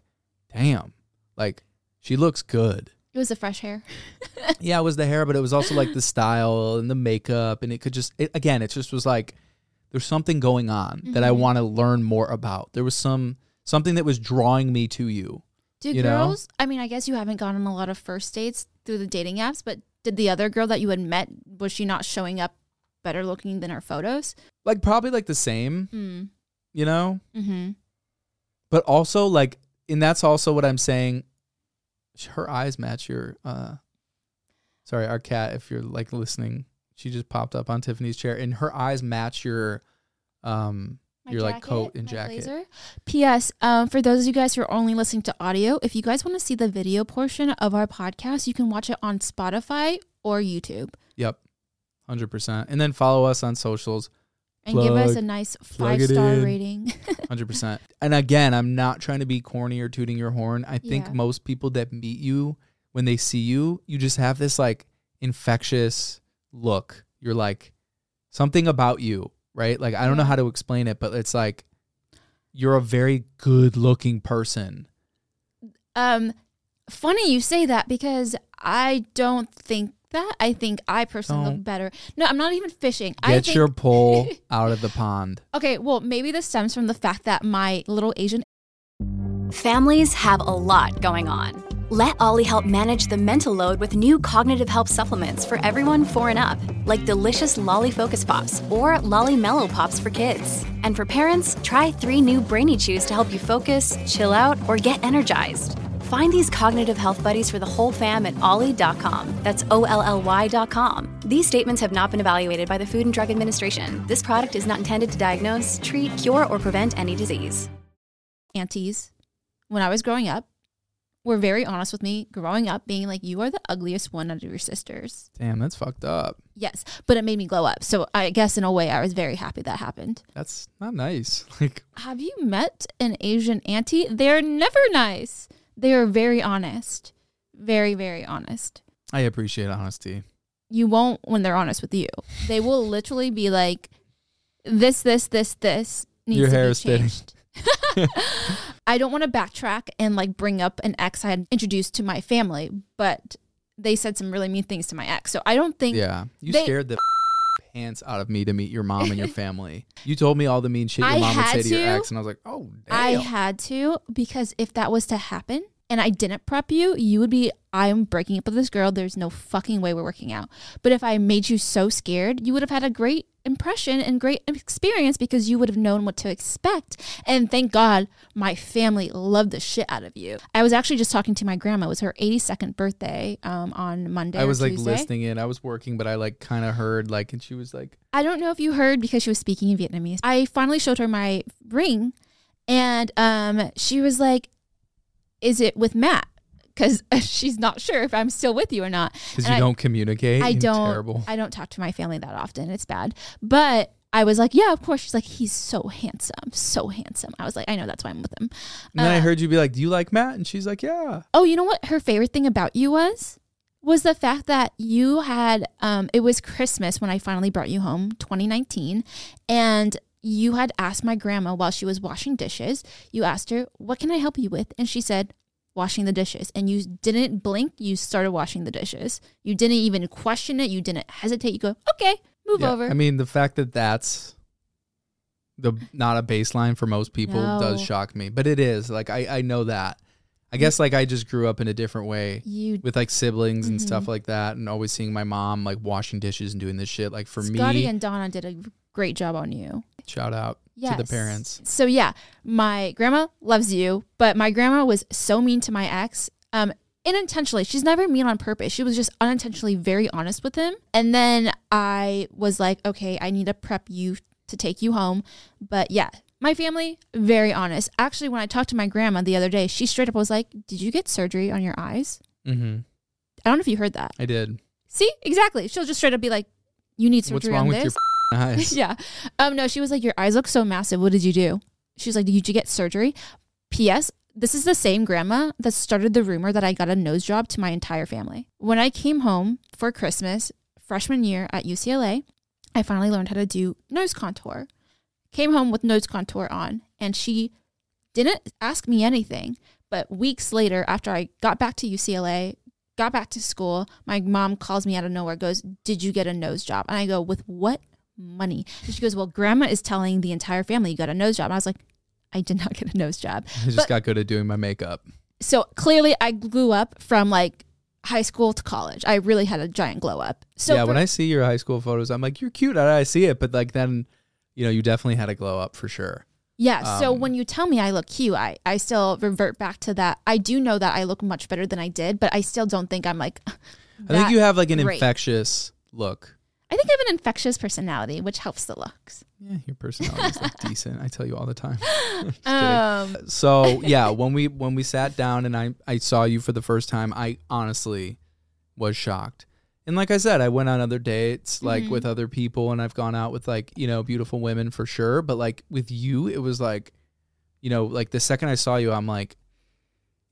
damn, like she looks good. It was the fresh hair. *laughs* Yeah, it was the hair, but it was also like the *laughs* style and the makeup. And it could just, it, again, it just was like, there's something going on that I mm-hmm. want to learn more about. There was some, something that was drawing me to you. Do You know? girls? I mean, I guess you haven't gone on a lot of first dates through the dating apps, but did the other girl that you had met was she not showing up better looking than our photos? Like, probably like the same, Mm. you know? Mm-hmm. but also like and that's also what i'm saying her eyes match your uh sorry our cat if you're like listening she just popped up on tiffany's chair and her eyes match your um your like coat and jacket blazer. P.S. Um, for those of you guys who are only listening to audio, if you guys want to see the video portion of our podcast, you can watch it on Spotify or YouTube yep 100% and then follow us on socials. And give us a nice five star rating. *laughs* 100% and again i'm not trying to be corny or tooting your horn. I think Yeah. most people that meet you when they see you you just have this like infectious look. You're like something about you right? Like i don't know how to explain it but it's like you're a very good looking person. Um, funny you say that because I don't think that. I think I personally Don't. look better. No, I'm not even fishing. I get think, your pole *laughs* out of the pond Okay, well, maybe this stems from the fact that my little Asian Families have a lot going on. Let Olly help manage the mental load with new cognitive help supplements for everyone four and up, like delicious Lolly Focus Pops or Lolly Mellow Pops for kids. And for parents, try three new Brainy Chews to help you focus, chill out, or get energized. Find these cognitive health buddies for the whole fam at olly.com. That's O L L Y.com. These statements have not been evaluated by the Food and Drug Administration. This product is not intended to diagnose, treat, cure, or prevent any disease. aunties when I was growing up were very honest with me growing up, being like, You are the ugliest one out of your sisters. damn that's fucked up Yes, but it made me glow up. So I guess in a way, I was very happy that happened. that's not nice *laughs* like Have you met an Asian auntie? They're never nice. They are very honest. Very, very honest. i appreciate honesty You won't when they're honest with you. They will literally be like, This, this, this, this needs Your to hair be is changed. *laughs* I don't want to backtrack and like bring up an ex I had introduced to my family, but they said some really mean things to my ex. So I don't think Yeah. You They- scared the pants out of me to meet your mom and your *laughs* family. You told me all the mean shit your I mom would say to, your to. ex, and I was like, oh, damn. I had to because if that was to happen and I didn't prep you, you would be, I'm breaking up with this girl. There's no fucking way we're working out. But if I made you so scared, you would have had a great impression and great experience because you would have known what to expect. And thank God my family loved the shit out of you. I was actually just talking to my grandma. It was her 82nd birthday um, on Monday. I was like Tuesday. listening in. I was working, but I like kind of heard like, and she was like, I don't know if you heard because she was speaking in Vietnamese. I finally showed her my ring and um she was like is it with Matt? Cuz *laughs* she's not sure if I'm still with you or not. because you I- don't communicate. I don't Terrible. I don't talk to my family that often. It's bad. But I was like, yeah, of course. She's like, he's so handsome, so handsome. I was like, I know that's why I'm with him. and then I Uh, heard you be like, do you like Matt? And she's like, yeah. Oh, you know what her favorite thing about you was? Was the fact that you had um it was Christmas when I finally brought you home, 2019, and you had asked my grandma while she was washing dishes, you asked her, "What can I help you with?" and she said, "Washing the dishes." And you didn't blink, you started washing the dishes. You didn't even question it, you didn't hesitate. You go, "Okay, move Yeah, over." I mean, the fact that that's the not a baseline for most people does shock me, but it is. Like I, I know that. I guess like I just grew up in a different way you with like siblings and Mhm. stuff like that, and always seeing my mom like washing dishes and doing this shit. Like for Scotty me, Scotty and Donna did a great job on you. Shout out to the parents. So yeah, my grandma loves you, but my grandma was so mean to my ex. Um, unintentionally. She's never mean on purpose. She was just unintentionally very honest with him. And then I was like, okay, I need to prep you to take you home. But yeah, my family, very honest. Actually, when I talked to my grandma the other day, she straight up was like, Did you get surgery on your eyes? Mm-hmm. I don't know if you heard that. I did. See, exactly. She'll just straight up be like, You need What's surgery wrong on with this. f***ing eyes? *laughs* yeah. Um, no, she was like, Your eyes look so massive. What did you do? She was like, Did you get surgery? P.S. This is the same grandma that started the rumor that I got a nose job to my entire family. When I came home for Christmas, freshman year at UCLA, I finally learned how to do nose contour. Came home with nose contour on, and she didn't ask me anything. But weeks later, after I got back to UCLA, got back to school, my mom calls me out of nowhere, goes, Did you get a nose job? And I go, With what money? And she goes, Well, grandma is telling the entire family you got a nose job. And I was like, I did not *laughs* get a nose job. I just But- got good at doing my makeup. So clearly, I grew up from like high school to college. I really had a giant glow up. So yeah, for- when I see your high school photos, I'm like, you're cute. I I see it, but like then, you know, you definitely had a glow up for sure. Yeah. so Um, when you tell me I look cute, I, I still revert back to that. I do know that I look much better than I did, but I still don't think I'm like. I think you have like an great. infectious look. I think I have an infectious personality, which helps the looks. Yeah, your personality's like *laughs* decent. I tell you all the time. *laughs* Um, so *laughs* yeah, when we when we sat down and I I saw you for the first time, I honestly was shocked. And like I said, I went on other dates like Mhm. with other people and I've gone out with like, you know, beautiful women for sure, but like with you it was like you know, like the second I saw you, I'm like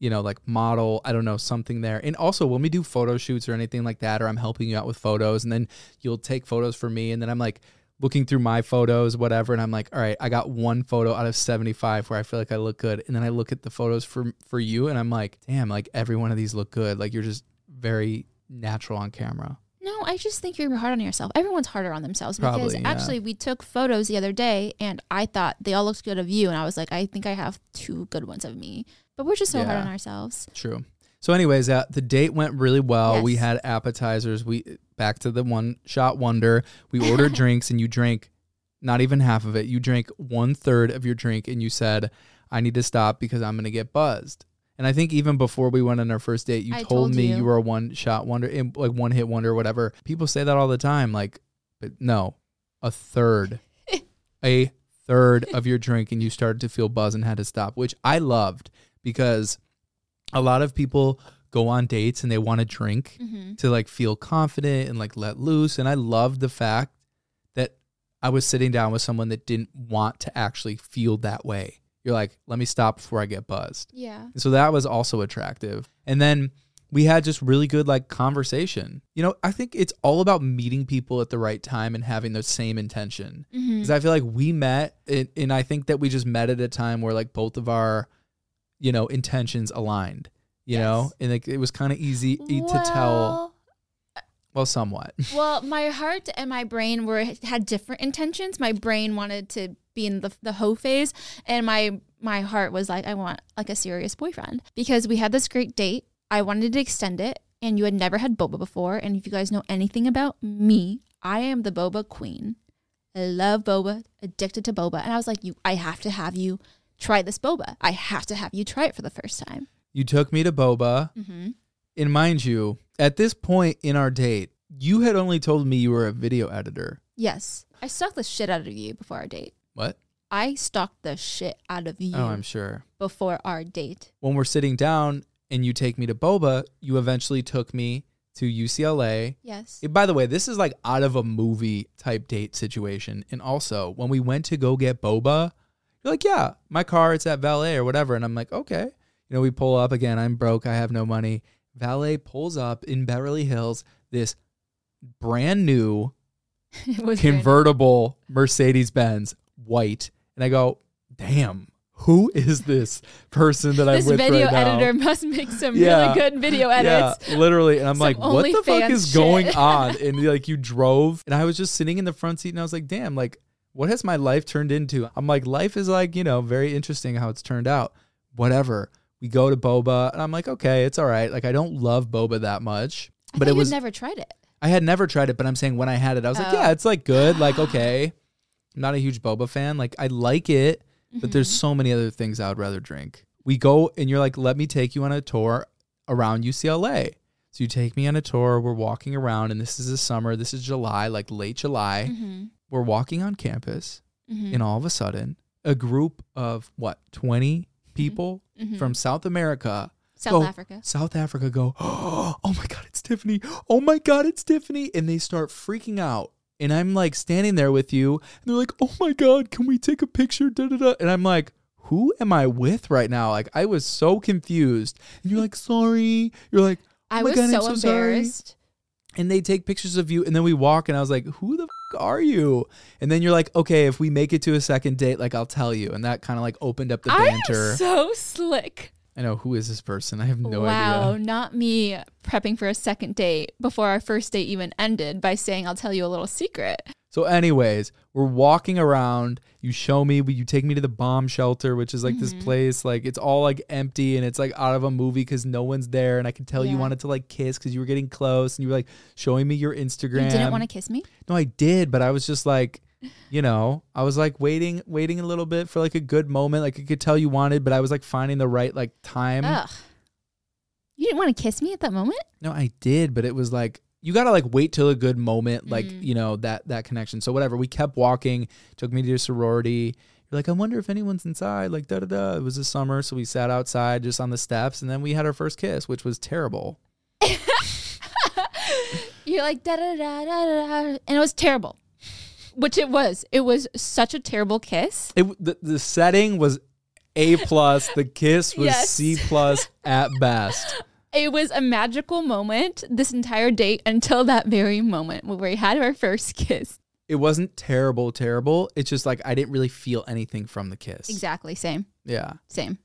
you know, like model, I don't know, something there. And also when we do photo shoots or anything like that or I'm helping you out with photos and then you'll take photos for me and then I'm like looking through my photos, whatever, and I'm like, all right, I got one photo out of 75 where I feel like I look good. And then I look at the photos for for you and I'm like, damn, like every one of these look good. Like you're just very natural on camera. no, I just think you're hard on yourself. Everyone's harder on themselves because Probably, yeah. actually we took photos the other day and I thought they all looked good of you. And I was like, I think I have two good ones of me. But we're just so hard on ourselves. True. So, anyways, uh, the date went really well. We had appetizers. We back to the one shot wonder. We ordered *laughs* drinks, and you drank not even half of it. You drank one third of your drink, and you said, "I need to stop because I'm going to get buzzed." And I think even before we went on our first date, you I told, told me you. you. were a one shot wonder, like one hit wonder, or whatever. People say that all the time, like, but no, a third, *laughs* a third of your drink, and you started to feel buzz and had to stop, which I loved because a lot of people go on dates and they want to drink Mhm. to like feel confident and like let loose. And I loved the fact that I was sitting down with someone that didn't want to actually feel that way. You're like, let me stop before I get buzzed. Yeah. And so that was also attractive. And then we had just really good like conversation. You know, I think it's all about meeting people at the right time and having the same intention. Because I feel like we met, and, and I think that we just met at a time where like both of our, you know, intentions aligned. You know, and like it was kind of easy e- to tell. Well, Well, somewhat. *laughs* well, my heart and my brain were had different intentions. My brain wanted to be in the the hoe phase, and my my heart was like, I want like a serious boyfriend because we had this great date. I wanted to extend it, and you had never had boba before. And if you guys know anything about me, I am the boba queen. I love boba, addicted to boba, and I was like, you, I have to have you try this boba. I have to have you try it for the first time. You took me to Boba. hmm And mind you, at this point in our date, you had only told me you were a video editor. Yes, I stalked the shit out of you before our date. What? I stalked the shit out of you Oh, I'm sure. before our date. When we're sitting down and you take me to Boba, you eventually took me to UCLA. Yes. By the way, this is like out of a movie type date situation. And also, when we went to go get boba, you're like, yeah, my car, it's at valet or whatever. And I'm like, okay. You know, we pull up again. I'm broke. I have no money. Valet pulls up in Beverly Hills this brand new *laughs* convertible Mercedes Benz white. And I go, damn, who is this person that I'm This with video right now? editor must make some Yeah. really good video edits. Yeah, literally. And I'm Some like, what the fuck is going on? *laughs* And like you drove and I was just sitting in the front seat and I was like, damn, like what has my life turned into? I'm like, life is like, you know, very interesting how it's turned out. Whatever. We go to Boba and I'm like, okay, it's all right. Like I don't love Boba that much. But it was never tried it. I had never tried it, but I'm saying when I had it, I was like, Oh. yeah, it's like good. Like, *gasps* okay. I'm not a huge boba fan. Like, I like it, but there's Mm-hmm. so many other things I would rather drink. We go and you're like, let me take you on a tour. around UCLA. So you take me on a tour. We're walking around, and this is the summer. This is July, like late July. Mm-hmm. We're walking on campus, Mhm. and all of a sudden, a group of what twenty people Mhm. from South America, South go- Africa. South Africa, go, *gasps* oh my god, it's Tiffany! Oh my god, it's Tiffany! And they start freaking out. And I'm like standing there with you, and they're like, "Oh my god, can we take a picture?" Da da da. And I'm like, "Who am I with right now?" Like I was so confused. And you're like, "Sorry." You're like, I "Oh my was God, I'm so sorry." And they take pictures of you and then we walk and i was like who the f- are you? And then you're like okay if we make it to a second date like i'll tell you. And that kind of like opened up the banter I am so slick. i know who is this person? I have no wow, idea. wow not me prepping for a second date before our first date even ended by saying I'll tell you a little secret. So anyways we're walking around you show me you take me to the bomb shelter which is like this Mm-hmm. place like it's all like empty and it's like out of a movie because no one's there and i could tell you wanted to like kiss because you were getting close and you were like showing me your instagram You didn't want to kiss me? No, I did, but I was just like, you know, I was like waiting, waiting a little bit for like a good moment. Like I could tell you wanted, but I was like finding the right like time. Ugh. You didn't want to kiss me at that moment? No, I did, but it was like you gotta like wait till a good moment, like Mm. you know that that connection. So whatever, we kept walking. Took me to a sorority. You're like, I wonder if anyone's inside. Like da da da. It was the summer, so we sat outside just on the steps, and then we had our first kiss, which was terrible. *laughs* You're like da da da da da, da, and it was terrible. Which it was. It was such a terrible kiss. It the, the setting was a plus. The kiss was Yes. C plus at best. *laughs* It was a magical moment this entire date until that very moment where we had our first kiss. it wasn't terrible, terrible. It's just like I didn't really feel anything from the kiss. Exactly. Same. Yeah. Same.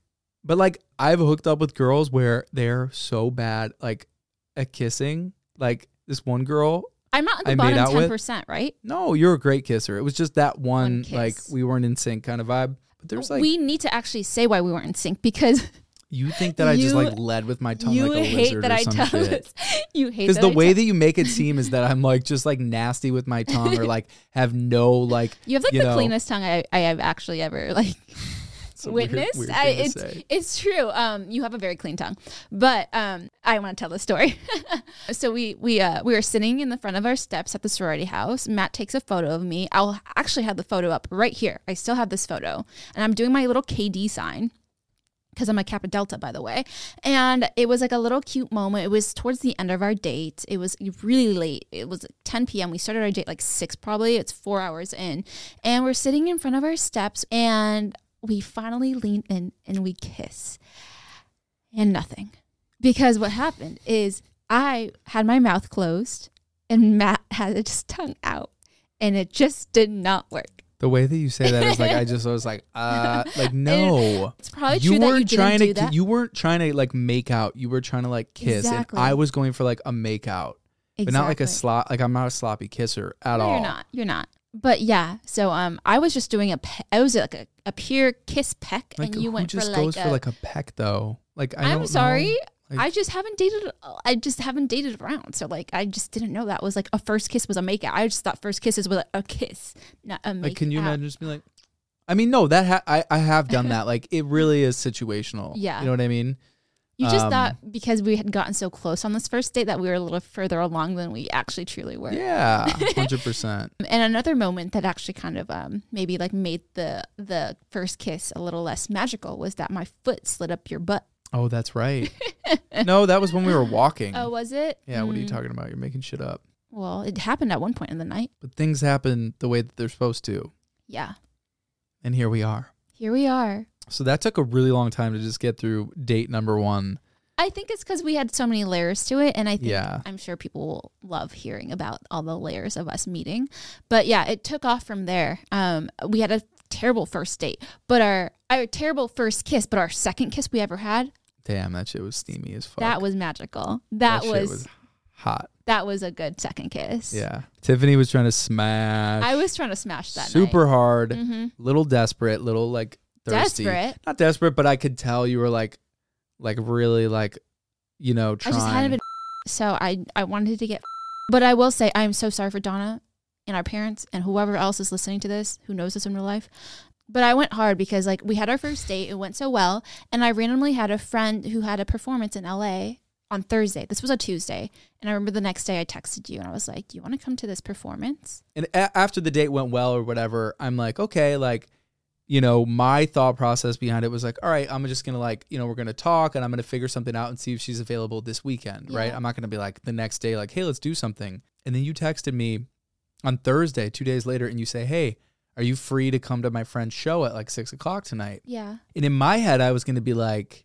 But like I've hooked up with girls where they're so bad like at kissing. Like this one girl. I'm not I the made bottom ten percent, right? No, you're a great kisser. It was just that one, One like we weren't in sync kind of vibe. But there's like we need to actually say why we weren't in sync because you think that I just you- like led with my tongue you like a lizard? You hate lizard that or I some tell shit. *laughs* you hate Because that the I way tell- that you make it seem is that *laughs* I'm like just like nasty with my tongue or like *laughs* have no like you have like the know, cleanest tongue I, I have actually ever like it's a weird- witnessed. weird I, thing to it's say. it's true. Um, you have a very clean tongue, but um, I want to tell the story. so we we uh we were sitting in the front of our steps at the sorority house. Matt takes a photo of me. I'll actually have the photo up right here. I still have this photo, and I'm doing my little KD sign because I'm a Kappa Delta, by the way. And it was like a little cute moment. It was towards the end of our date. It was really late. It was 10 p.m. We started our date like six, probably. It's four hours in. And we're sitting in front of our steps and we finally lean in and we kiss. And nothing. Because what happened is I had my mouth closed and Matt had his tongue out. And it just did not work. The way that you say that is like I just *laughs* was like uh like no. It's probably true that you weren't didn't trying do to that. you weren't trying to like make out. You were trying to like kiss Exactly. and I was going for like a make out. But not like a Exactly. slop like I'm not a sloppy kisser at no, all. You're not. You're not. But yeah, so um, I was just doing a. Pe- I was like a, a pure kiss peck, Like and you who went just for goes like for a. like a peck though? Like I I'm don't sorry. know. Like, I just haven't dated. I just haven't dated around. So like, I just didn't know that was like a first kiss was a make out. I just thought first kisses was a kiss, not a make like can you out. imagine just be like I mean no that ha- I I have done that like it *laughs* really is situational. Yeah. You know what I mean? You just Um, thought because we had gotten so close on this first date that we were a little further along than we actually truly were. Yeah, *laughs* 100%. *laughs* And another moment that actually kind of um, maybe like made the the first kiss a little less magical was that my foot slid up your butt. Oh, that's right. *laughs* no, that was when we were walking. Oh, was it? Yeah, what are you Mm. talking about? You're making shit up. Well, it happened at one point in the night. But things happen the way that they're supposed to. Yeah. And here we are. Here we are. So that took a really long time to just get through date number one. I think it's because we had so many layers to it, and I think Yeah. I'm sure people will love hearing about all the layers of us meeting. But yeah, it took off from there. Um, we had a terrible first date, but our our terrible first kiss, but our second kiss we ever had Damn, that shit was steamy as fuck. that was magical. That, shit was, was hot. that was a good second kiss. Yeah. Tiffany was trying to smash. I was trying to smash that. super night. hard, Mhm. little desperate, little like thirsty. Desperate? Not desperate, but I could tell you were like, like really like, you know, I just had a bit, *laughs* so I I wanted to get, *laughs* but I will say I am so sorry for Donna and our parents and whoever else is listening to this who knows this in real life. But I went hard because like we had our first date, it went so well, and I randomly had a friend who had a performance in LA on Thursday. This was a Tuesday. And I remember the next day I texted you and I was like, Do you want to come to this performance? And a- after the date went well or whatever, I'm like, okay, like, you know, my thought process behind it was like, all right, I'm just gonna like, you know, we're gonna talk and I'm gonna figure something out and see if she's available this weekend, right? I'm not gonna be like the next day, like, hey, let's do something. And then you texted me on Thursday, two days later, and you say, hey, are you free to come to my friend's show at like six o'clock tonight? Yeah. And in my head, I was gonna be like,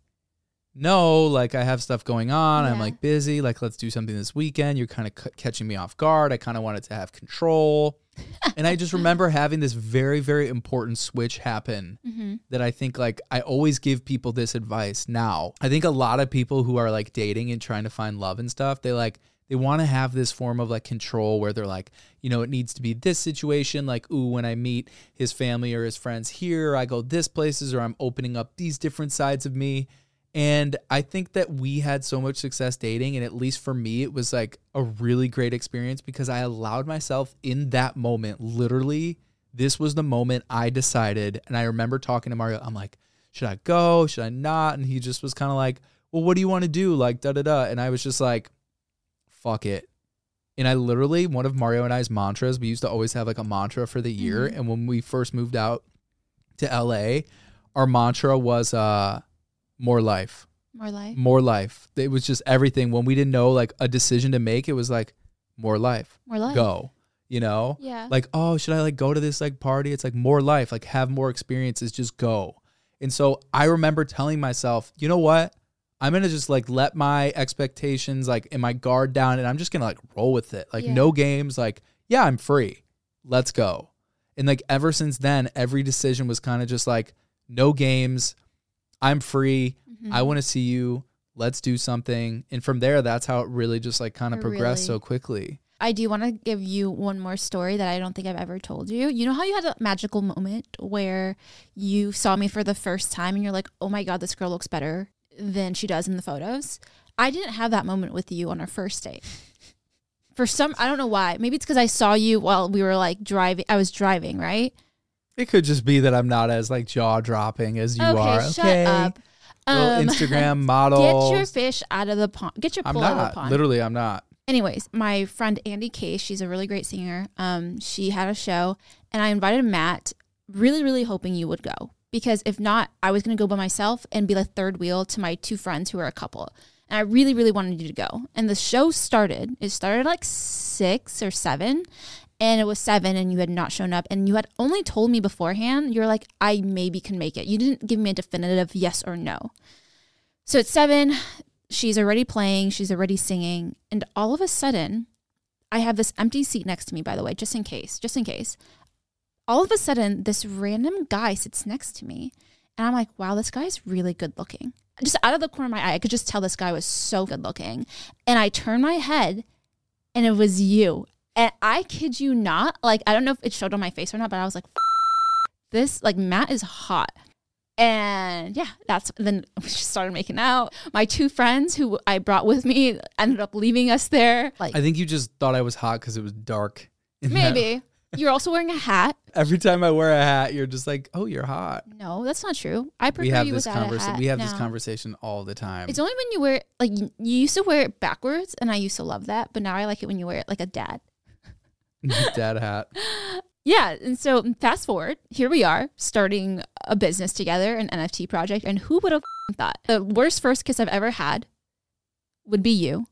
no, like I have stuff going on. I'm like busy. Like, let's do something this weekend. You're kind of c- catching me off guard. I kind of wanted to have control. *laughs* and I just remember having this very, very important switch happen Mm-hmm. that I think, like, I always give people this advice now. I think a lot of people who are like dating and trying to find love and stuff, they like, they want to have this form of like control where they're like, you know, it needs to be this situation. Like, ooh, when I meet his family or his friends here, I go this places or I'm opening up these different sides of me. And I think that we had so much success dating. And at least for me, it was like a really great experience because I allowed myself in that moment, literally, this was the moment I decided. And I remember talking to Mario, I'm like, should I go? Should I not? And he just was kind of like, well, what do you want to do? Like, da da da. And I was just like, fuck it. And I literally, one of Mario and I's mantras, we used to always have like a mantra for the year. And when we first moved out to LA, our mantra was uh more life. More life. More life. It was just everything. When we didn't know like a decision to make, it was like more life. More life. Go. You know? Yeah. Like, oh, should I like go to this like party? It's like more life, like have more experiences, just go. And so I remember telling myself, you know what? I'm gonna just like let my expectations like in my guard down and I'm just gonna like roll with it. Like Yeah. no games, like, yeah, I'm free. Let's go. And like ever since then, every decision was kind of just like, no games. I'm free. Mm-hmm. I want to see you. Let's do something. And from there, that's how it really just like kind of progressed Really? so quickly. I do want to give you one more story that I don't think I've ever told you. You know how you had a magical moment where you saw me for the first time and you're like, oh my God, this girl looks better than she does in the photos? I didn't have that moment with you on our first date. For some, I don't know why. Maybe it's because I saw you while we were like driving. I was driving, right? It could just be that I'm not as like jaw dropping as you okay, are. shut okay. up. Little Um, Instagram model. *laughs* Get your fish out of the pond. Get your I'm pool out of the not. pond. Literally, I'm not. anyways, my friend Andie Case, she's a really great singer. Um, she had a show, and I invited Matt, really, really hoping you would go because if not, I was gonna go by myself and be the third wheel to my two friends who are a couple. And I really, really wanted you to go. And the show started. It started like six or seven, and it was seven, and you had not shown up, and you had only told me beforehand. You're like, I maybe can make it. You didn't give me a definitive yes or no. So it's seven. She's already playing. She's already singing. And all of a sudden, I have this empty seat next to me, by the way, just in case, just in case. All of a sudden, this random guy sits next to me. And I'm like, wow, this guy's really good looking. Just out of the corner of my eye, I could just tell this guy was so good looking. And I turned my head and it was you. And I kid you not, like, I don't know if it showed on my face or not, but I was like, this, like, Matt is hot. And yeah, that's then *laughs* we just started making out. My two friends who I brought with me ended up leaving us there. Like I think you just thought I was hot because it was dark. in that- maybe you're also wearing a hat. Every time I wear a hat, you're just like, oh, you're hot. No, that's not true. I prefer We have you this without a conversation. hat We have this now. conversation all the time. It's only when you wear like you you used to wear it backwards, and I used to love that. But now I like it when you wear it like a dad. *laughs* Dad hat. *laughs* Yeah, and so fast forward, here we are starting a business together, an NFT project, and who would have thought the worst first kiss I've ever had would be you,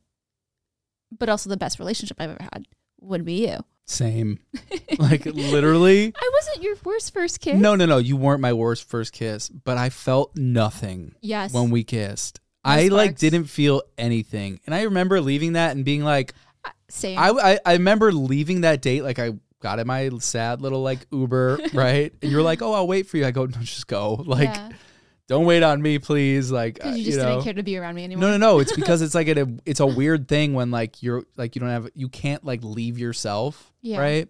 but also the best relationship I've ever had would be you. Same. *laughs* like literally. I wasn't your worst first kiss. No, no, no. You weren't my worst first kiss, but I felt nothing Yes. when we kissed. No I like didn't feel anything. And I remember leaving that and being like, uh, Same. I, I, I remember leaving that date. Like I got in my sad little like Uber, *laughs* right? And you're like, oh, I'll wait for you. I go, no, just go. Like, Yeah. Don't wait on me, please. Like, uh, because you just know. didn't care to be around me anymore. No, no, no. It's *laughs* because it's like a it's a weird thing when like you're like you don't have you can't like leave yourself, Yeah. right?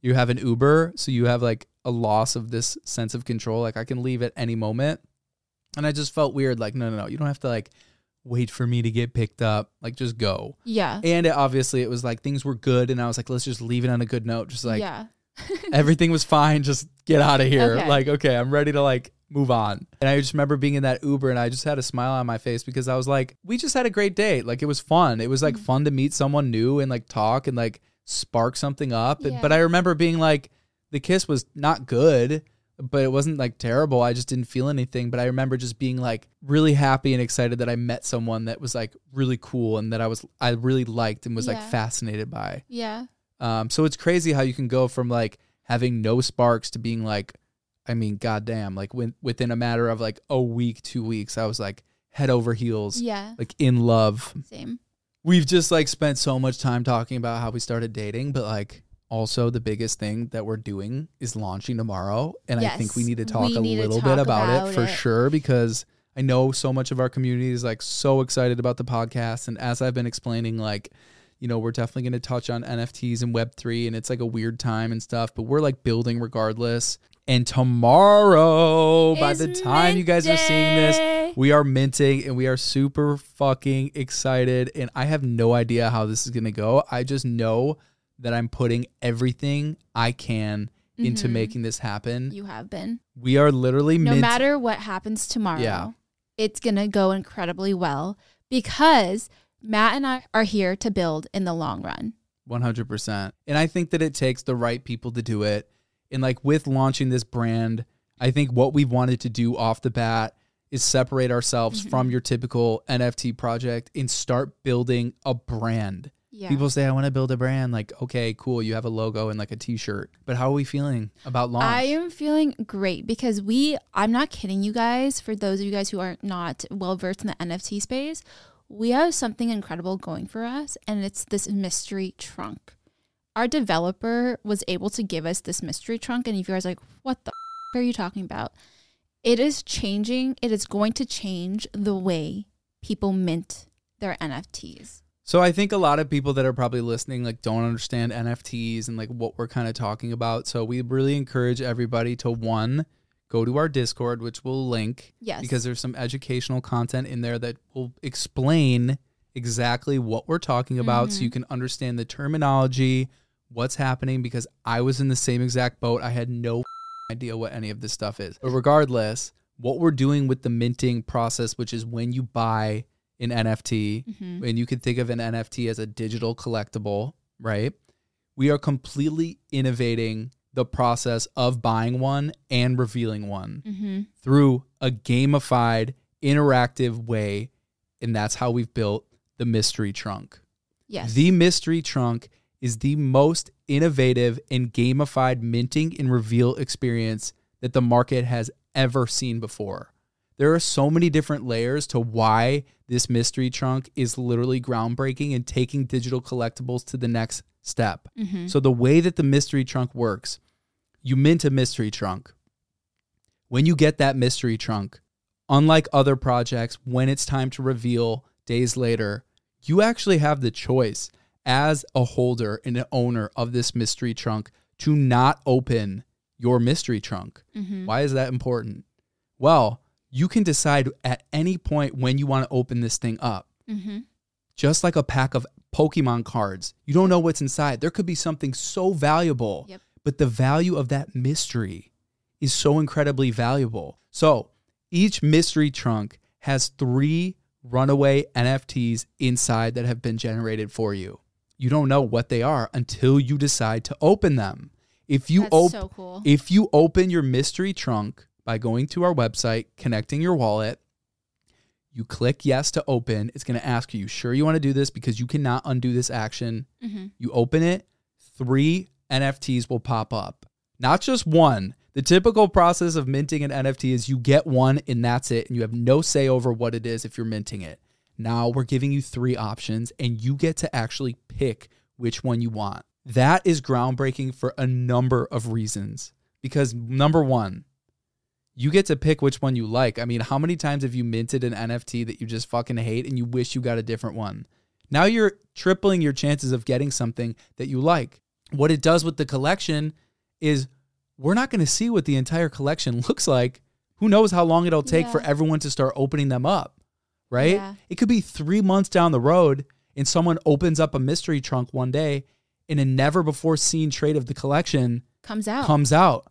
You have an Uber, so you have like a loss of this sense of control. Like I can leave at any moment, and I just felt weird. Like no, no, no. You don't have to like wait for me to get picked up. Like just go. Yeah. And it, obviously, it was like things were good, and I was like, let's just leave it on a good note. Just like yeah. *laughs* everything was fine. Just get out of here. Okay. Like okay, I'm ready to like move on. And I just remember being in that Uber and I just had a smile on my face because I was like, we just had a great date. Like it was fun. It was like Mm-hmm. fun to meet someone new and like talk and like spark something up. Yeah. But I remember being like, the kiss was not good, but it wasn't like terrible. I just didn't feel anything. But I remember just being like really happy and excited that I met someone that was like really cool and that I was I really liked and was like fascinated by. Yeah. Um, so it's crazy how you can go from like having no sparks to being like, I mean, goddamn, like when, within a matter of like a week, two weeks, I was like head over heels, Yeah. like in love. Same. We've just like spent so much time talking about how we started dating, but like also the biggest thing that we're doing is launching tomorrow. And I think we need to talk we a little talk bit about, about it for it. sure because I know so much of our community is like so excited about the podcast. And as I've been explaining, like, you know, we're definitely going to touch on NFTs and Web3, and it's like a weird time and stuff, but we're like building regardless. And tomorrow, by the time you guys are seeing this, we are minting and we are super fucking excited. And I have no idea how this is going to go. I just know that I'm putting everything I can into Mhm. making this happen. You have been. we are literally No mint- matter what happens tomorrow, Yeah. it's going to go incredibly well because Matt and I are here to build in the long run. 100%. And I think that it takes the right people to do it. And like with launching this brand, I think what we've wanted to do off the bat is separate ourselves mm-hmm. from your typical NFT project and start building a brand. Yeah. People say, I want to build a brand. Like, okay, cool. You have a logo and like a t shirt. But how are we feeling about launch? I am feeling great because we, I'm not kidding you guys, for those of you guys who are not well versed in the NFT space, we have something incredible going for us, and it's this mystery trunk. Our developer was able to give us this mystery trunk, and if you guys are like, what the f- are you talking about? It is changing, it is going to change the way people mint their NFTs. So I think a lot of people that are probably listening like don't understand NFTs and like what we're kind of talking about. So we really encourage everybody to one go to our Discord, which we'll link. Yes. Because there's some educational content in there that will explain exactly what we're talking about so mm-hmm. you can understand the terminology, what's happening because I was in the same exact boat. I had no idea what any of this stuff is. But regardless, what we're doing with the minting process, which is when you buy an NFT, Mm-hmm. and you can think of an NFT as a digital collectible, right? We are completely innovating the process of buying one and revealing one Mm-hmm. through a gamified, interactive way. And that's how we've built the mystery trunk. Yes. The mystery trunk is the most innovative and gamified minting and reveal experience that the market has ever seen before. There are so many different layers to why this mystery trunk is literally groundbreaking and taking digital collectibles to the next step. Mhm. So, the way that the mystery trunk works, you mint a mystery trunk. When you get that mystery trunk, unlike other projects, when it's time to reveal days later, you actually have the choice as a holder and an owner of this mystery trunk to not open your mystery trunk. Mhm. Why is that important? Well, you can decide at any point when you want to open this thing up. Mm-hmm. Just like a pack of Pokemon cards, you don't know what's inside. There could be something so valuable, Yep. but the value of that mystery is so incredibly valuable. So each mystery trunk has three runaway NFTs inside that have been generated for you. You don't know what they are until you decide to open them. If you open so cool. if you open your mystery trunk by going to our website, connecting your wallet, you click yes to open. It's going to ask you, you sure you want to do this because you cannot undo this action. Mm-hmm. You open it, three NFTs will pop up. Not just one. The typical process of minting an NFT is you get one and that's it, and you have no say over what it is if you're minting it. Now we're giving you three options, and you get to actually pick which one you want. That is groundbreaking for a number of reasons. Because number one, you get to pick which one you like. I mean, how many times have you minted an NFT that you just fucking hate and you wish you got a different one? Now you're tripling your chances of getting something that you like. What it does with the collection is we're not going to see what the entire collection *laughs* looks like. Who knows how long it'll take for everyone to start opening them up, right? Yeah. It could be three months down the road and someone opens up a mystery trunk one day and a never before seen trade of the collection Comes out. comes out.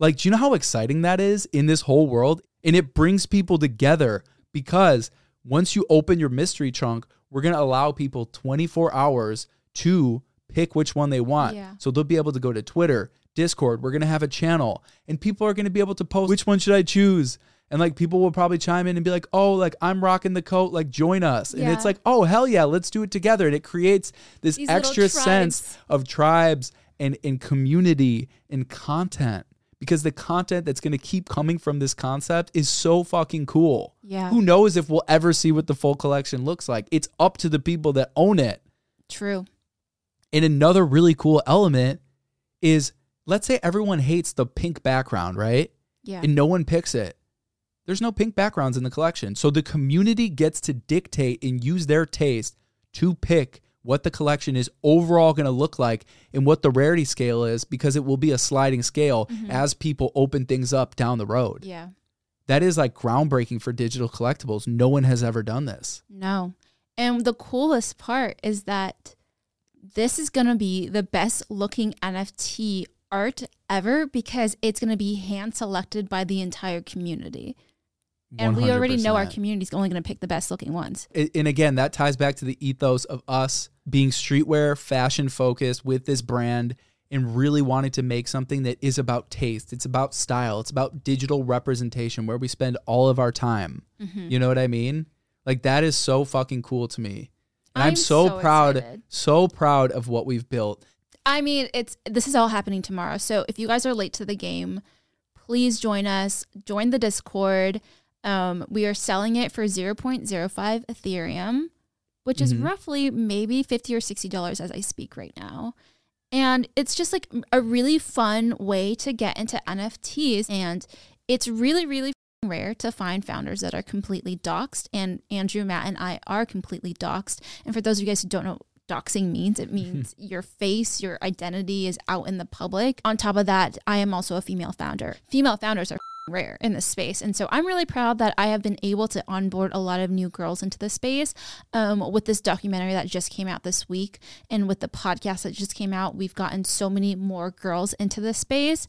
Like, do you know how exciting that is in this whole world? And it brings people together because once you open your mystery trunk, we're going to allow people 24 hours to pick which one they want. Yeah. So they'll be able to go to Twitter, Discord. We're going to have a channel and people are going to be able to post which one should I choose? And like people will probably chime in and be like, "Oh, like I'm rocking the coat, like join us." And it's like, "Oh, hell yeah, let's do it together." And it creates this These extra sense of tribes and and community and content because the content that's going to keep coming from this concept is so fucking cool. Yeah. Who knows if we'll ever see what the full collection looks like? It's up to the people that own it. True. And another really cool element is let's say everyone hates the pink background, right? Yeah. And no one picks it. There's no pink backgrounds in the collection. So the community gets to dictate and use their taste to pick what the collection is overall going to look like and what the rarity scale is because it will be a sliding scale mm-hmm. as people open things up down the road. yeah. That is like groundbreaking for digital collectibles. No one has ever done this. No. And the coolest part is that this is going to be the best looking NFT art ever because it's going to be hand selected by the entire community. And we already know our community is only going to pick the best looking ones. And again, that ties back to the ethos of us being streetwear, fashion focused with this brand and really wanting to make something that is about taste. It's about style. It's about digital representation where we spend all of our time. Mm-hmm. You know what I mean? Like that is so fucking cool to me. And I'm, I'm so, so proud, excited. so proud of what we've built. I mean, it's this is all happening tomorrow. So if you guys are late to the game, please join us. Join the Discord. Um, we are selling it for 0.05 Ethereum, which is Mhm. roughly maybe 50 or 60 dollars as I speak right now. And it's just like a really fun way to get into NFTs. And it's really, really rare to find founders that are completely doxxed. And Andrew, Matt, and I are completely doxxed. And for those of you guys who don't know what doxing means, it *laughs* means your face, your identity is out in the public. On top of that, I am also a female founder. Female founders are rare in this space. And so I'm really proud that I have been able to onboard a lot of new girls into the space um, with this documentary that just came out this week and with the podcast that just came out. We've gotten so many more girls into the space.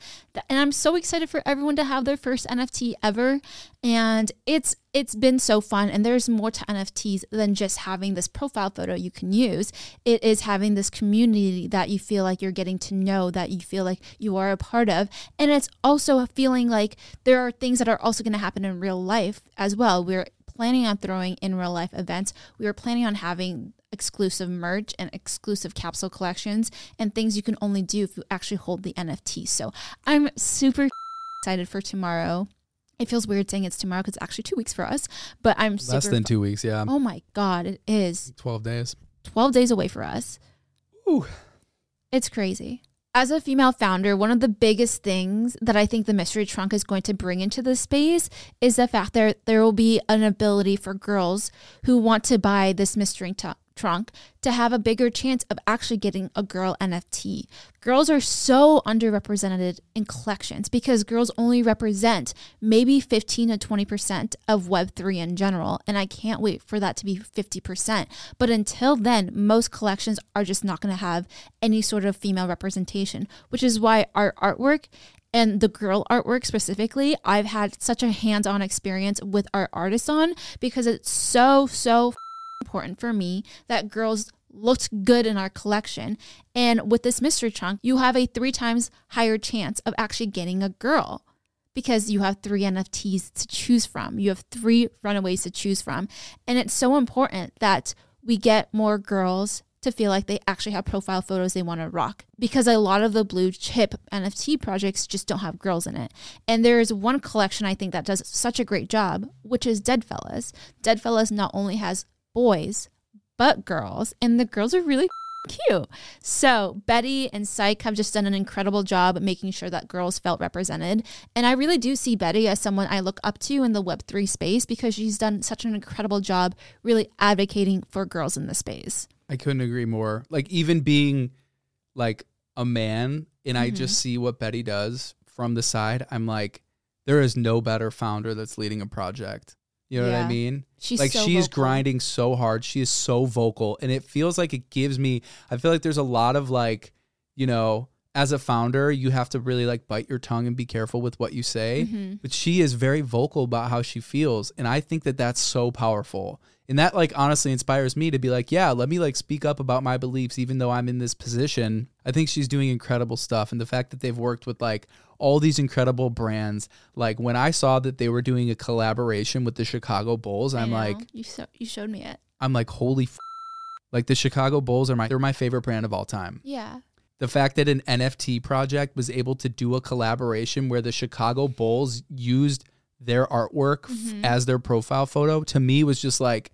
And I'm so excited for everyone to have their first NFT ever. And it's it's been so fun and there's more to NFTs than just having this profile photo you can use. It is having this community that you feel like you're getting to know, that you feel like you are a part of. And it's also a feeling like there are things that are also going to happen in real life as well. We're planning on throwing in real life events. We are planning on having exclusive merch and exclusive capsule collections and things you can only do if you actually hold the NFT. So I'm super excited for tomorrow. It feels weird saying it's tomorrow because it's actually two weeks for us, but I'm super Less than two weeks, yeah. Oh my God, it is 12 days. 12 days away for us. Ooh. It's crazy. As a female founder, one of the biggest things that I think the mystery trunk is going to bring into this space is the fact that there will be an ability for girls who want to buy this mystery tu- trunk to have a bigger chance of actually getting a girl NFT. Girls are so underrepresented in collections because girls only represent maybe 15 to 20% of Web3 in general. And I can't wait for that to be 50%. But until then, most collections are just not going to have any sort of female representation, which is why our artwork and the girl artwork specifically, I've had such a hands on experience with our artists on because it's so, so important for me that girls looked good in our collection. And with this mystery trunk, you have a three times higher chance of actually getting a girl because you have three NFTs to choose from. You have three runaways to choose from. And it's so important that we get more girls to feel like they actually have profile photos they want to rock because a lot of the blue chip NFT projects just don't have girls in it. And there is one collection I think that does such a great job, which is Deadfellaz. Dead Fellas not only has boys, but girls, and the girls are really *laughs* cute. So Betty and Psyk have just done an incredible job making sure that girls felt represented. And I really do see Betty as someone I look up to in the Web3 space because she's done such an incredible job really advocating for girls in the space. I couldn't agree more. Like even being like a man and I Mm-hmm. just see what Betty does from the side, I'm like, there is no better founder that's leading a project. You know what I mean? She's like so she's vocal. grinding so hard. She is so vocal. And it feels like it gives me I feel like there's a lot of like, you know, as a founder, you have to really like bite your tongue and be careful with what you say. Mm-hmm. But she is very vocal about how she feels, and I think that that's so powerful. And that like honestly inspires me to be like, yeah, let me like speak up about my beliefs even though I'm in this position. I think she's doing incredible stuff and the fact that they've worked with like all these incredible brands. Like when I saw that they were doing a collaboration with the Chicago Bulls, I'm like you so, you showed me it. I'm like holy f-. like the Chicago Bulls are my they're my favorite brand of all time. Yeah. The fact that an NFT project was able to do a collaboration where the Chicago Bulls used their artwork f- Mhm. as their profile photo to me was just like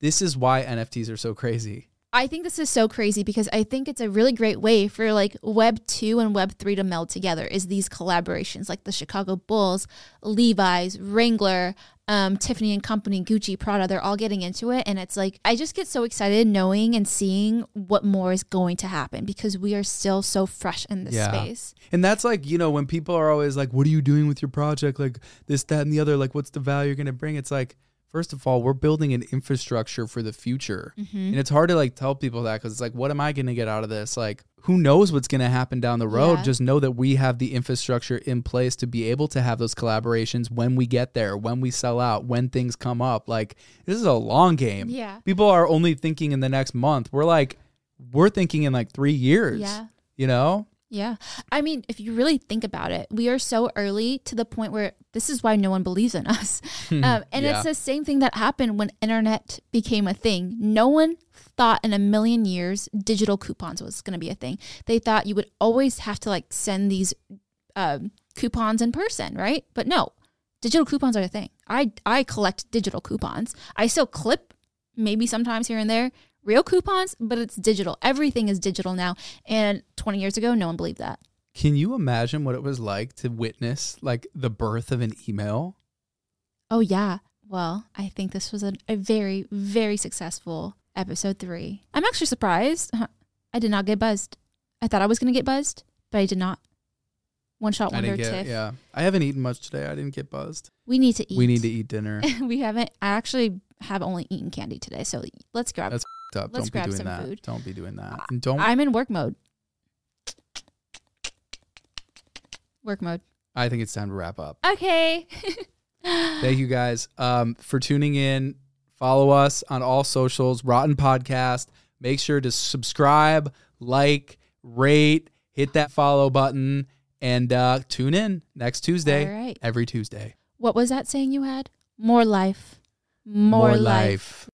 this is why NFTs are so crazy. I think this is so crazy because I think it's a really great way for like Web 2 and Web 3 to meld together is these collaborations like the Chicago Bulls, Levi's, Wrangler, um, Tiffany and Company, Gucci, Prada, they're all getting into it. And it's like, I just get so excited knowing and seeing what more is going to happen because we are still so fresh in this Yeah. space. And that's like, you know, when people are always like, what are you doing with your project? Like this, that, and the other, like, what's the value you're going to bring? It's like, first of all, we're building an infrastructure for the future. Mm-hmm. And it's hard to like tell people that because it's like, what am I going to get out of this? Like, who knows what's going to happen down the road? Yeah. Just know that we have the infrastructure in place to be able to have those collaborations when we get there, when we sell out, when things come up. Like, this is a long game. Yeah. People are only thinking in the next month. We're like, we're thinking in like three years. Yeah. You know? Yeah. I mean, if you really think about it, we are so early to the point where this is why no one believes in us. *laughs* um, and Yeah. it's the same thing that happened when internet became a thing. No one thought in a million years digital coupons was going to be a thing. They thought you would always have to like send these um, coupons in person, right? But no, digital coupons are a thing. I I collect digital coupons. I still clip maybe sometimes here and there real coupons, but it's digital. Everything is digital now. And 20 years ago, no one believed that. Can you imagine what it was like to witness like the birth of an email? Oh, yeah. Well, I think this was a, a very, very successful episode three. I'm actually surprised. I did not get buzzed. I thought I was going to get buzzed, but I did not. One shot I wonder didn't get tiff. yeah. I haven't eaten much today. I didn't get buzzed. We need to eat. We need to eat dinner. *laughs* we haven't. I actually have only eaten candy today, so let's grab. That's up. Let's Don't be grab doing some that. food. Don't be doing that. And don't I'm in work mode. Work mode. I think it's time to wrap up. Okay. *laughs* Thank you guys um, for tuning in. Follow us on all socials, Rotten Podcast. Make sure to subscribe, like, rate, hit that follow button, and uh, tune in next Tuesday. All right. Every Tuesday. what was that saying you had? More life. More, life.